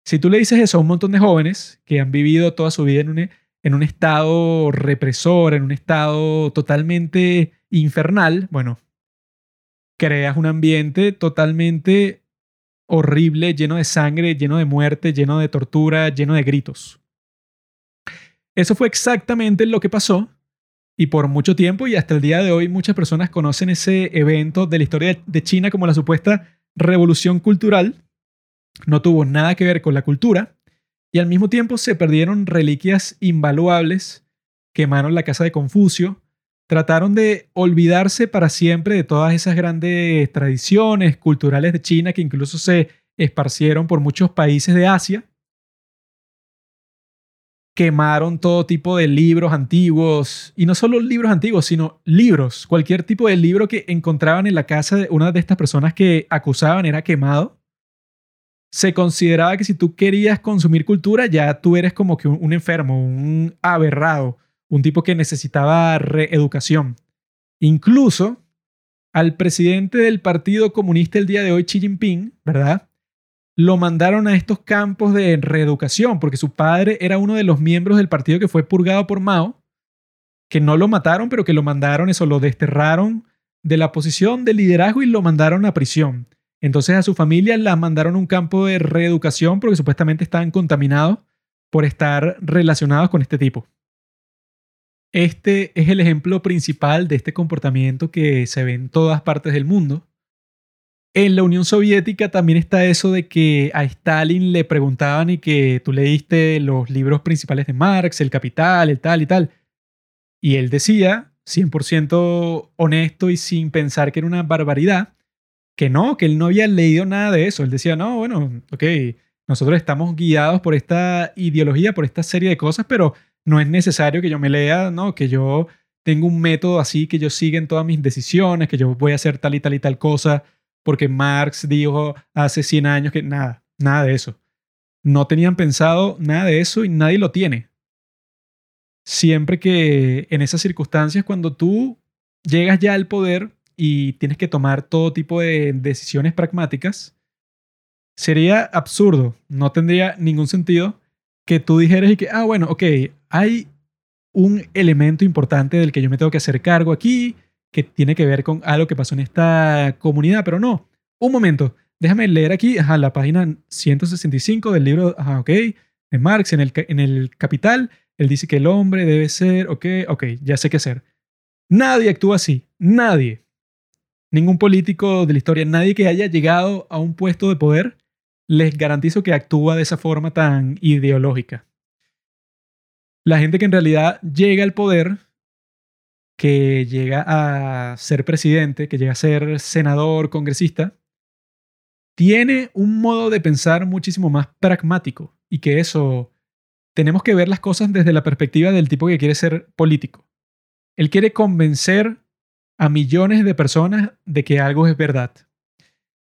Si tú le dices eso a un montón de jóvenes que han vivido toda su vida en un en un estado represor, en un estado totalmente infernal, bueno, creas un ambiente totalmente horrible, lleno de sangre, lleno de muerte, lleno de tortura, lleno de gritos. Eso fue exactamente lo que pasó y por mucho tiempo y hasta el día de hoy muchas personas conocen ese evento de la historia de China como la supuesta revolución cultural. No tuvo nada que ver con la cultura, y al mismo tiempo se perdieron reliquias invaluables, quemaron la casa de Confucio, trataron de olvidarse para siempre de todas esas grandes tradiciones culturales de China que incluso se esparcieron por muchos países de Asia. Quemaron todo tipo de libros antiguos, y no solo libros antiguos, sino libros. Cualquier tipo de libro que encontraban en la casa de una de estas personas que acusaban era quemado se consideraba que si tú querías consumir cultura, ya tú eres como que un, enfermo, un aberrado, un tipo que necesitaba reeducación. Incluso al presidente del Partido Comunista el día de hoy, Xi Jinping, ¿verdad? Lo mandaron a estos campos de reeducación porque su padre era uno de los miembros del partido que fue purgado por Mao, que no lo mataron, pero que lo mandaron, eso, lo desterraron de la posición de liderazgo y lo mandaron a prisión. Entonces a su familia la mandaron a un campo de reeducación porque supuestamente estaban contaminados por estar relacionados con este tipo. Este es el ejemplo principal de este comportamiento que se ve en todas partes del mundo. En la Unión Soviética también está eso de que a Stalin le preguntaban y que tú leíste los libros principales de Marx, El Capital, el tal y tal. Y él decía, 100% honesto y sin pensar que era una barbaridad, que no, que él no había leído nada de eso. Él decía, no, bueno, ok, nosotros estamos guiados por esta ideología, por esta serie de cosas, pero no es necesario que yo me lea, ¿no? Que yo tengo un método así, que yo siga en todas mis decisiones, que yo voy a hacer tal y tal y tal cosa, porque Marx dijo hace 100 años que nada, nada de eso. No tenían pensado nada de eso y nadie lo tiene. Siempre que en esas circunstancias, cuando tú llegas ya al poder y tienes que tomar todo tipo de decisiones pragmáticas, sería absurdo, no tendría ningún sentido que tú dijeras y que, ah, bueno, ok, hay un elemento importante del que yo me tengo que hacer cargo aquí, que tiene que ver con algo que pasó en esta comunidad, pero no. Un momento, déjame leer aquí, ajá, la página 165 del libro, ajá, ok, de Marx, en el, en el Capital, él dice que el hombre debe ser, ok, ok, ya sé qué hacer. Nadie actúa así, nadie. Ningún político de la historia, nadie que haya llegado a un puesto de poder les garantizo que actúa de esa forma tan ideológica. La gente que en realidad llega al poder, que llega a ser presidente, que llega a ser senador, congresista, tiene un modo de pensar muchísimo más pragmático y que eso tenemos que ver las cosas desde la perspectiva del tipo que quiere ser político. Él quiere convencer a millones de personas de que algo es verdad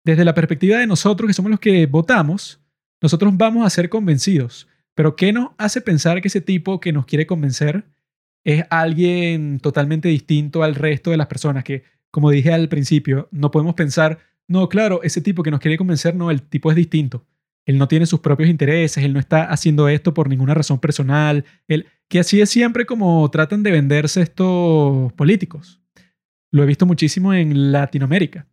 desde la perspectiva de nosotros, que somos los que votamos, nosotros vamos a ser convencidos. Pero ¿qué nos hace pensar que ese tipo que nos quiere convencer es alguien totalmente distinto al resto de las personas? Que, como dije al principio, no podemos pensar, no, claro, ese tipo que nos quiere convencer, no, el tipo es distinto. Él no tiene sus propios intereses, él no está haciendo esto por ninguna razón personal. Él, que así es siempre como tratan de venderse estos políticos. Lo he visto muchísimo en Latinoamérica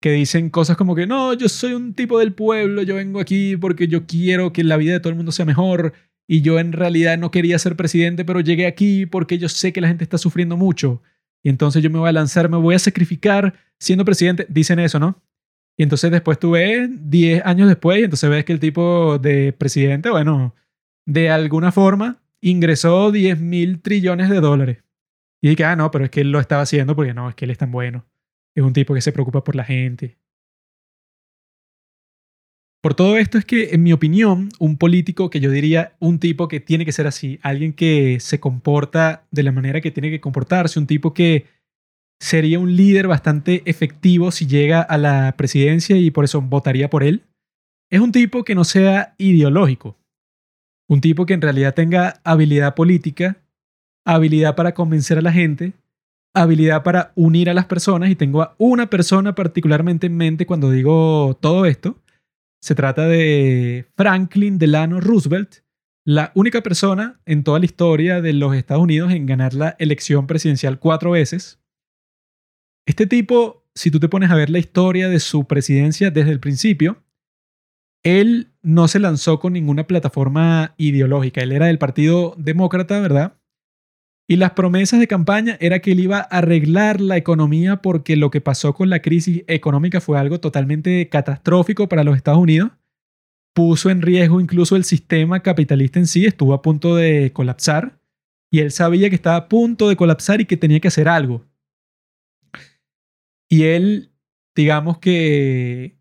que dicen cosas como que no, yo soy un tipo del pueblo, yo vengo aquí porque yo quiero que la vida de todo el mundo sea mejor y yo en realidad no quería ser presidente, pero llegué aquí porque yo sé que la gente está sufriendo mucho y entonces yo me voy a lanzar, me voy a sacrificar siendo presidente, dicen eso, ¿no? Y entonces después tú ves 10 años después y entonces ves que el tipo de presidente, bueno, de alguna forma ingresó 10 mil trillones de dólares. Y dije, ah, no, pero es que él lo estaba haciendo porque no, es que él es tan bueno. Es un tipo que se preocupa por la gente. Por todo esto es que, en mi opinión, un político que yo diría un tipo que tiene que ser así, alguien que se comporta de la manera que tiene que comportarse, un tipo que sería un líder bastante efectivo si llega a la presidencia y por eso votaría por él, es un tipo que no sea ideológico, un tipo que en realidad tenga habilidad política, habilidad para convencer a la gente habilidad para unir a las personas y tengo a una persona particularmente en mente cuando digo todo esto. Se trata de Franklin Delano Roosevelt, la única persona en toda la historia de los Estados Unidos en ganar la elección presidencial cuatro veces. Este tipo, si tú te pones a ver la historia de su presidencia desde el principio, él no se lanzó con ninguna plataforma ideológica. Él era del Partido Demócrata, ¿verdad? Y las promesas de campaña era que él iba a arreglar la economía porque lo que pasó con la crisis económica fue algo totalmente catastrófico para los Estados Unidos. Puso en riesgo incluso el sistema capitalista en sí, estuvo a punto de colapsar. Y él sabía que estaba a punto de colapsar y que tenía que hacer algo. Y él, digamos que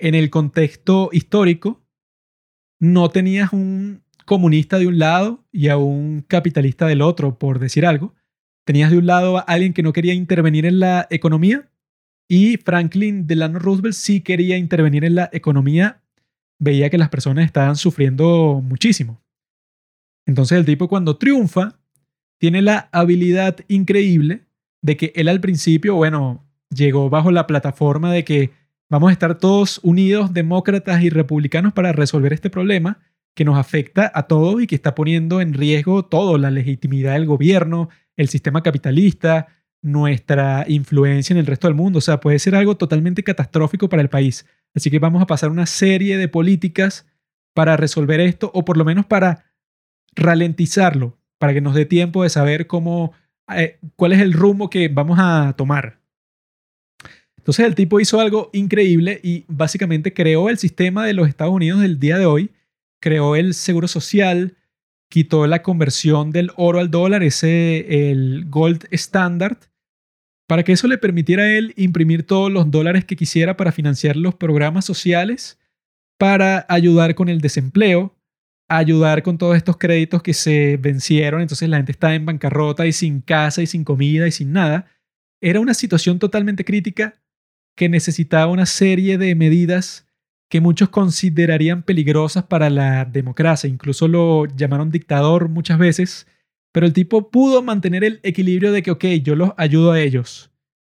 en el contexto histórico, no tenías un comunista de un lado y a un capitalista del otro, por decir algo. Tenías de un lado a alguien que no quería intervenir en la economía y Franklin Delano Roosevelt sí quería intervenir en la economía. Veía que las personas estaban sufriendo muchísimo. Entonces el tipo cuando triunfa tiene la habilidad increíble de que él al principio, bueno, llegó bajo la plataforma de que vamos a estar todos unidos, demócratas y republicanos, para resolver este problema que nos afecta a todos y que está poniendo en riesgo todo, la legitimidad del gobierno, el sistema capitalista, nuestra influencia en el resto del mundo. O sea, puede ser algo totalmente catastrófico para el país. Así que vamos a pasar una serie de políticas para resolver esto o por lo menos para ralentizarlo, para que nos dé tiempo de saber cómo, eh, cuál es el rumbo que vamos a tomar. Entonces el tipo hizo algo increíble y básicamente creó el sistema de los Estados Unidos del día de hoy, creó el seguro social, quitó la conversión del oro al dólar, ese el gold standard, para que eso le permitiera a él imprimir todos los dólares que quisiera para financiar los programas sociales, para ayudar con el desempleo, ayudar con todos estos créditos que se vencieron, entonces la gente está en bancarrota y sin casa y sin comida y sin nada. Era una situación totalmente crítica que necesitaba una serie de medidas que muchos considerarían peligrosas para la democracia. Incluso lo llamaron dictador muchas veces, pero el tipo pudo mantener el equilibrio de que, ok, yo los ayudo a ellos,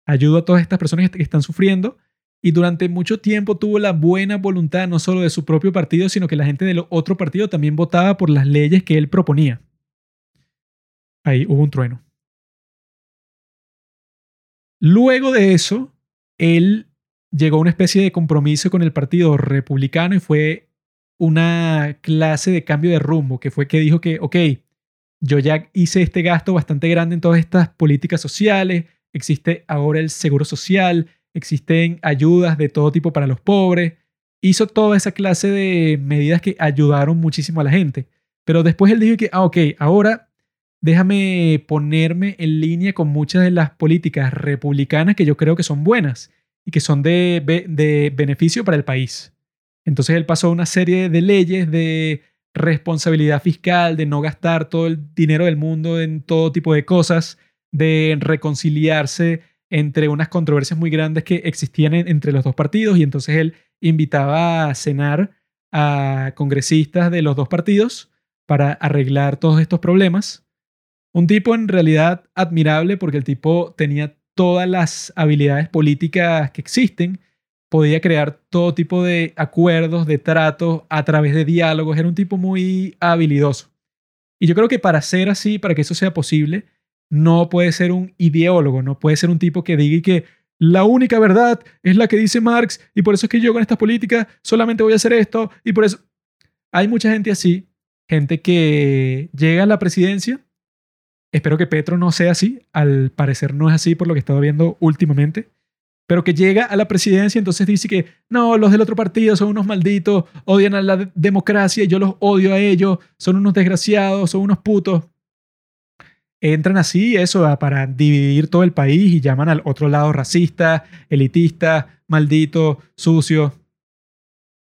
ayudo a todas estas personas que están sufriendo, y durante mucho tiempo tuvo la buena voluntad no solo de su propio partido, sino que la gente del otro partido también votaba por las leyes que él proponía. Ahí hubo un trueno. Luego de eso, él llegó a una especie de compromiso con el Partido Republicano y fue una clase de cambio de rumbo, que fue que dijo que, ok, yo ya hice este gasto bastante grande en todas estas políticas sociales, existe ahora el seguro social, existen ayudas de todo tipo para los pobres, hizo toda esa clase de medidas que ayudaron muchísimo a la gente. Pero después él dijo que, ah, ok, ahora déjame ponerme en línea con muchas de las políticas republicanas que yo creo que son buenas y que son de, de beneficio para el país. Entonces él pasó una serie de leyes de responsabilidad fiscal, de no gastar todo el dinero del mundo en todo tipo de cosas, de reconciliarse entre unas controversias muy grandes que existían entre los dos partidos y entonces él invitaba a cenar a congresistas de los dos partidos para arreglar todos estos problemas. Un tipo en realidad admirable porque el tipo tenía todas las habilidades políticas que existen, podía crear todo tipo de acuerdos, de tratos a través de diálogos, era un tipo muy habilidoso. Y yo creo que para ser así, para que eso sea posible, no puede ser un ideólogo, no puede ser un tipo que diga que la única verdad es la que dice Marx y por eso es que yo con estas políticas solamente voy a hacer esto y por eso hay mucha gente así, gente que llega a la presidencia Espero que Petro no sea así. Al parecer no es así por lo que he estado viendo últimamente. Pero que llega a la presidencia entonces dice que no, los del otro partido son unos malditos, odian a la democracia yo los odio a ellos, son unos desgraciados, son unos putos. Entran así, eso, para dividir todo el país y llaman al otro lado racista, elitista, maldito, sucio.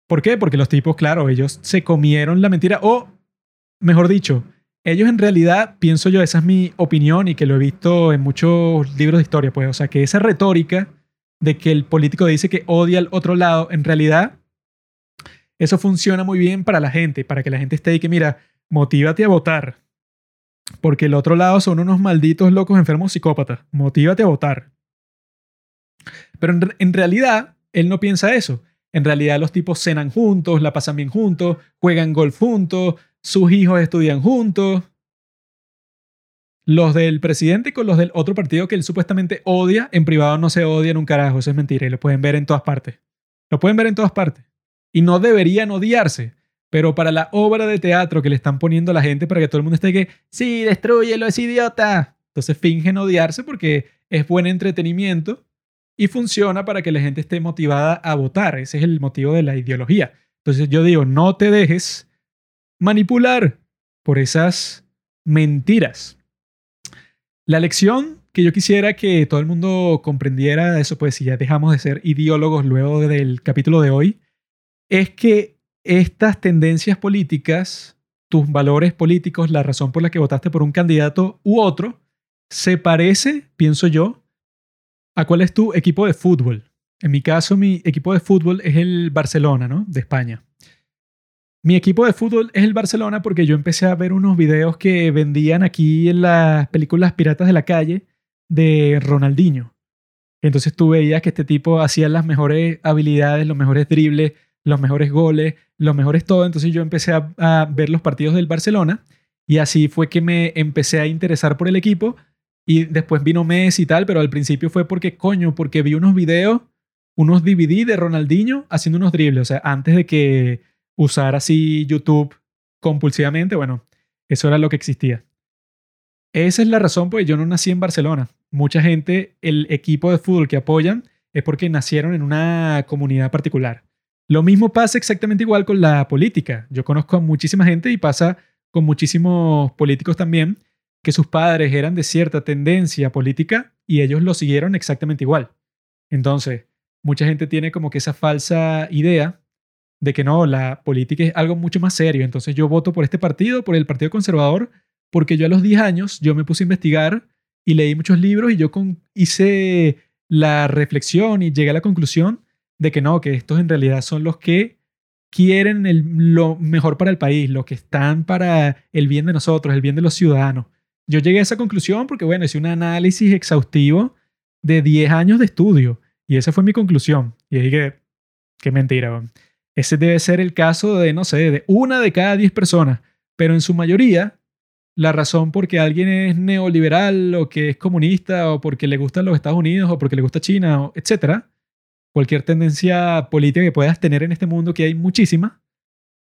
¿Por qué? Porque los tipos, claro, ellos se comieron la mentira o, mejor dicho, ellos en realidad, pienso yo, esa es mi opinión y que lo he visto en muchos libros de historia, pues, o sea, que esa retórica de que el político dice que odia al otro lado, en realidad, eso funciona muy bien para la gente, para que la gente esté ahí que, mira, motívate a votar, porque el otro lado son unos malditos locos enfermos psicópatas, motívate a votar. Pero en, en realidad, él no piensa eso. En realidad los tipos cenan juntos, la pasan bien juntos, juegan golf juntos, sus hijos estudian juntos. Los del presidente con los del otro partido que él supuestamente odia, en privado no se odian un carajo, eso es mentira y lo pueden ver en todas partes. Lo pueden ver en todas partes. Y no deberían odiarse, pero para la obra de teatro que le están poniendo a la gente para que todo el mundo esté que, sí, destruyelo, es idiota. Entonces fingen odiarse porque es buen entretenimiento y funciona para que la gente esté motivada a votar. Ese es el motivo de la ideología. Entonces yo digo, no te dejes manipular por esas mentiras. La lección que yo quisiera que todo el mundo comprendiera, eso pues si ya dejamos de ser ideólogos luego del capítulo de hoy, es que estas tendencias políticas, tus valores políticos, la razón por la que votaste por un candidato u otro, se parece, pienso yo, a cuál es tu equipo de fútbol. En mi caso, mi equipo de fútbol es el Barcelona, ¿no? De España. Mi equipo de fútbol es el Barcelona porque yo empecé a ver unos videos que vendían aquí en las películas Piratas de la Calle de Ronaldinho. Entonces tú veías que este tipo hacía las mejores habilidades, los mejores dribles, los mejores goles, los mejores todo. Entonces yo empecé a, ver los partidos del Barcelona y así fue que me empecé a interesar por el equipo. Y después vino Messi y tal, pero al principio fue porque, coño, porque vi unos videos, unos DVD de Ronaldinho haciendo unos dribles. O sea, antes de que usar así YouTube compulsivamente, bueno, eso era lo que existía. Esa es la razón, pues yo no nací en Barcelona. Mucha gente, el equipo de fútbol que apoyan es porque nacieron en una comunidad particular. Lo mismo pasa exactamente igual con la política. Yo conozco a muchísima gente y pasa con muchísimos políticos también que sus padres eran de cierta tendencia política y ellos lo siguieron exactamente igual. Entonces, mucha gente tiene como que esa falsa idea de que no, la política es algo mucho más serio. Entonces yo voto por este partido, por el Partido Conservador, porque yo a los 10 años yo me puse a investigar y leí muchos libros y yo hice la reflexión y llegué a la conclusión de que no, que estos en realidad son los que quieren lo mejor para el país, lo que están para el bien de nosotros, el bien de los ciudadanos. Yo llegué a esa conclusión porque, bueno, hice un análisis exhaustivo de 10 años de estudio y esa fue mi conclusión. Y dije, qué mentira. Ese debe ser el caso de, no sé, de una de cada 10 personas, pero en su mayoría la razón por que alguien es neoliberal o que es comunista o porque le gustan los Estados Unidos o porque le gusta China, etcétera, cualquier tendencia política que puedas tener en este mundo, que hay muchísima,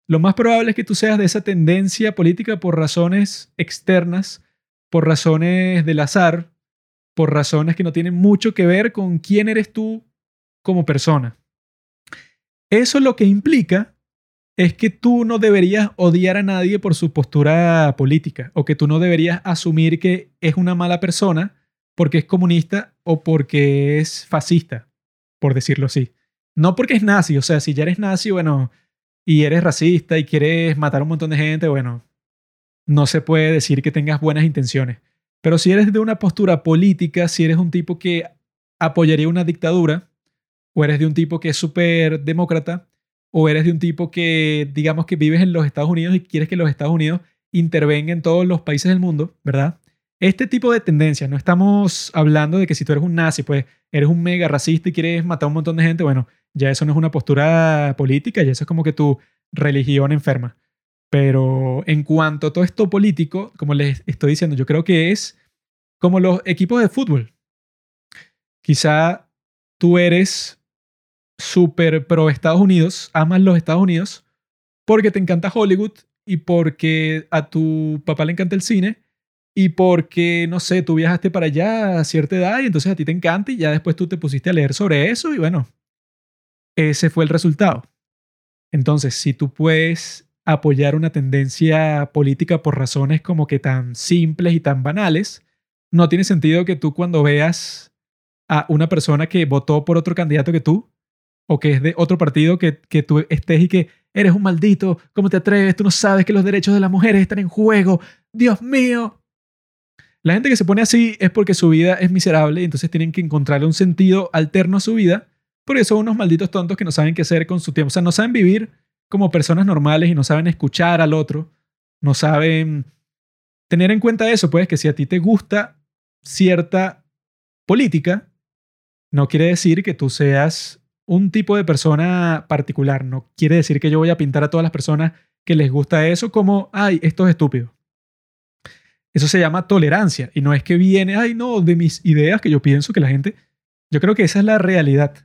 lo más probable es que tú seas de esa tendencia política por razones externas, por razones del azar, por razones que no tienen mucho que ver con quién eres tú como persona. Eso lo que implica es que tú no deberías odiar a nadie por su postura política o que tú no deberías asumir que es una mala persona porque es comunista o porque es fascista, por decirlo así. No porque es nazi, o sea, si ya eres nazi, bueno, y eres racista y quieres matar a un montón de gente, bueno, no se puede decir que tengas buenas intenciones. Pero si eres de una postura política, si eres un tipo que apoyaría una dictadura, o eres de un tipo que es súper demócrata, o eres de un tipo que, digamos que vives en los Estados Unidos y quieres que los Estados Unidos intervengan en todos los países del mundo, ¿verdad? Este tipo de tendencias, no estamos hablando de que si tú eres un nazi, pues eres un mega racista y quieres matar a un montón de gente, bueno, ya eso no es una postura política, ya eso es como que tu religión enferma. Pero en cuanto a todo esto político, como les estoy diciendo, yo creo que es como los equipos de fútbol. Quizá tú eres súper pro Estados Unidos, amas los Estados Unidos, porque te encanta Hollywood y porque a tu papá le encanta el cine y porque, no sé, tú viajaste para allá a cierta edad y entonces a ti te encanta y ya después tú te pusiste a leer sobre eso y bueno, ese fue el resultado. Entonces, si tú puedes apoyar una tendencia política por razones como que tan simples y tan banales, no tiene sentido que tú cuando veas a una persona que votó por otro candidato que tú, o que es de otro partido que, que tú estés y que eres un maldito, ¿cómo te atreves? Tú no sabes que los derechos de las mujeres están en juego. Dios mío. La gente que se pone así es porque su vida es miserable y entonces tienen que encontrarle un sentido alterno a su vida, porque son unos malditos tontos que no saben qué hacer con su tiempo. O sea, no saben vivir como personas normales y no saben escuchar al otro, no saben tener en cuenta eso, pues que si a ti te gusta cierta política, no quiere decir que tú seas un tipo de persona particular. No quiere decir que yo voy a pintar a todas las personas que les gusta eso como, ay, esto es estúpido. Eso se llama tolerancia y no es que viene, ay, no, de mis ideas que yo pienso que la gente... Yo creo que esa es la realidad.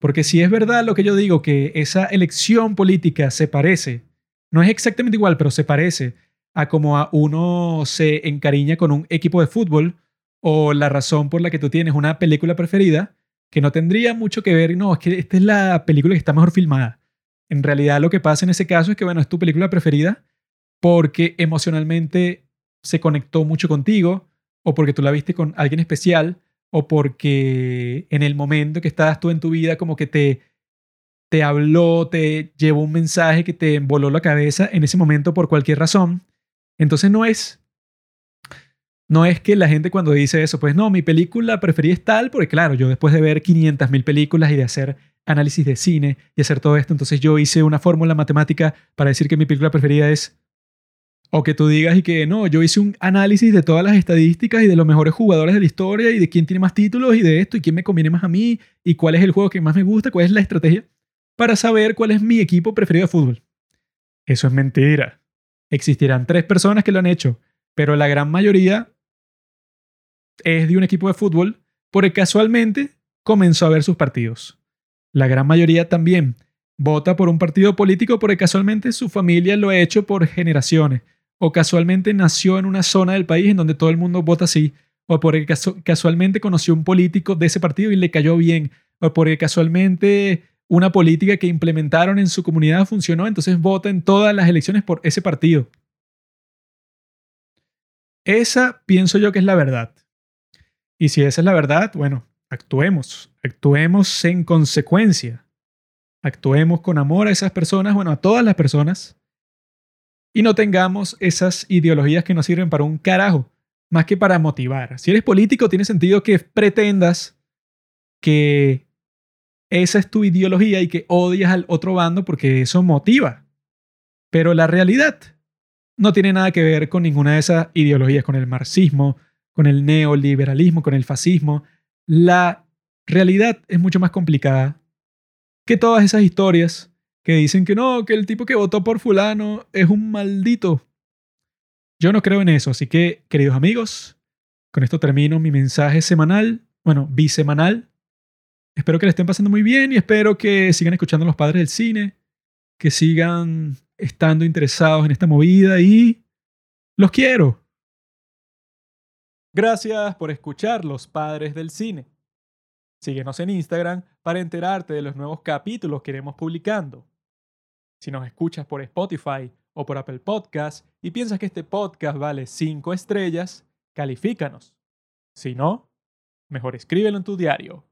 Porque si es verdad lo que yo digo, que esa elección política se parece, no es exactamente igual, pero se parece a como a uno se encariña con un equipo de fútbol o la razón por la que tú tienes una película preferida, que no tendría mucho que ver, no, es que esta es la película que está mejor filmada. En realidad lo que pasa en ese caso es que, bueno, es tu película preferida porque emocionalmente se conectó mucho contigo, o porque tú la viste con alguien especial, o porque en el momento que estabas tú en tu vida como que te, te habló, te llevó un mensaje que te voló la cabeza en ese momento por cualquier razón. Entonces no es no es que la gente cuando dice eso, pues no, mi película preferida es tal, porque claro, yo después de ver 500.000 películas y de hacer análisis de cine y hacer todo esto, entonces yo hice una fórmula matemática para decir que mi película preferida es... O que tú digas y que no, yo hice un análisis de todas las estadísticas y de los mejores jugadores de la historia y de quién tiene más títulos y de esto y quién me conviene más a mí y cuál es el juego que más me gusta, cuál es la estrategia para saber cuál es mi equipo preferido de fútbol. Eso es mentira. Existirán tres personas que lo han hecho, pero la gran mayoría es de un equipo de fútbol porque casualmente comenzó a ver sus partidos. La gran mayoría también vota por un partido político porque casualmente su familia lo ha hecho por generaciones o casualmente nació en una zona del país en donde todo el mundo vota así, o porque casualmente conoció un político de ese partido y le cayó bien, o porque casualmente una política que implementaron en su comunidad funcionó, entonces vota en todas las elecciones por ese partido. Esa pienso yo que es la verdad. Y si esa es la verdad, bueno, actuemos, actuemos en consecuencia. Actuemos con amor a esas personas, bueno, a todas las personas. Y no tengamos esas ideologías que no sirven para un carajo, más que para motivar. Si eres político, tiene sentido que pretendas que esa es tu ideología y que odias al otro bando porque eso motiva. Pero la realidad no tiene nada que ver con ninguna de esas ideologías, con el marxismo, con el neoliberalismo, con el fascismo. La realidad es mucho más complicada que todas esas historias que dicen que no, que el tipo que votó por fulano es un maldito. Yo no creo en eso, así que, queridos amigos, con esto termino mi mensaje semanal, bueno, bisemanal. Espero que le estén pasando muy bien y espero que sigan escuchando a los padres del cine, que sigan estando interesados en esta movida y los quiero. Gracias por escuchar Los Padres del Cine. Síguenos en Instagram para enterarte de los nuevos capítulos que iremos publicando. Si nos escuchas por Spotify o por Apple Podcast y piensas que este podcast vale 5 estrellas, califícanos. Si no, mejor escríbelo en tu diario.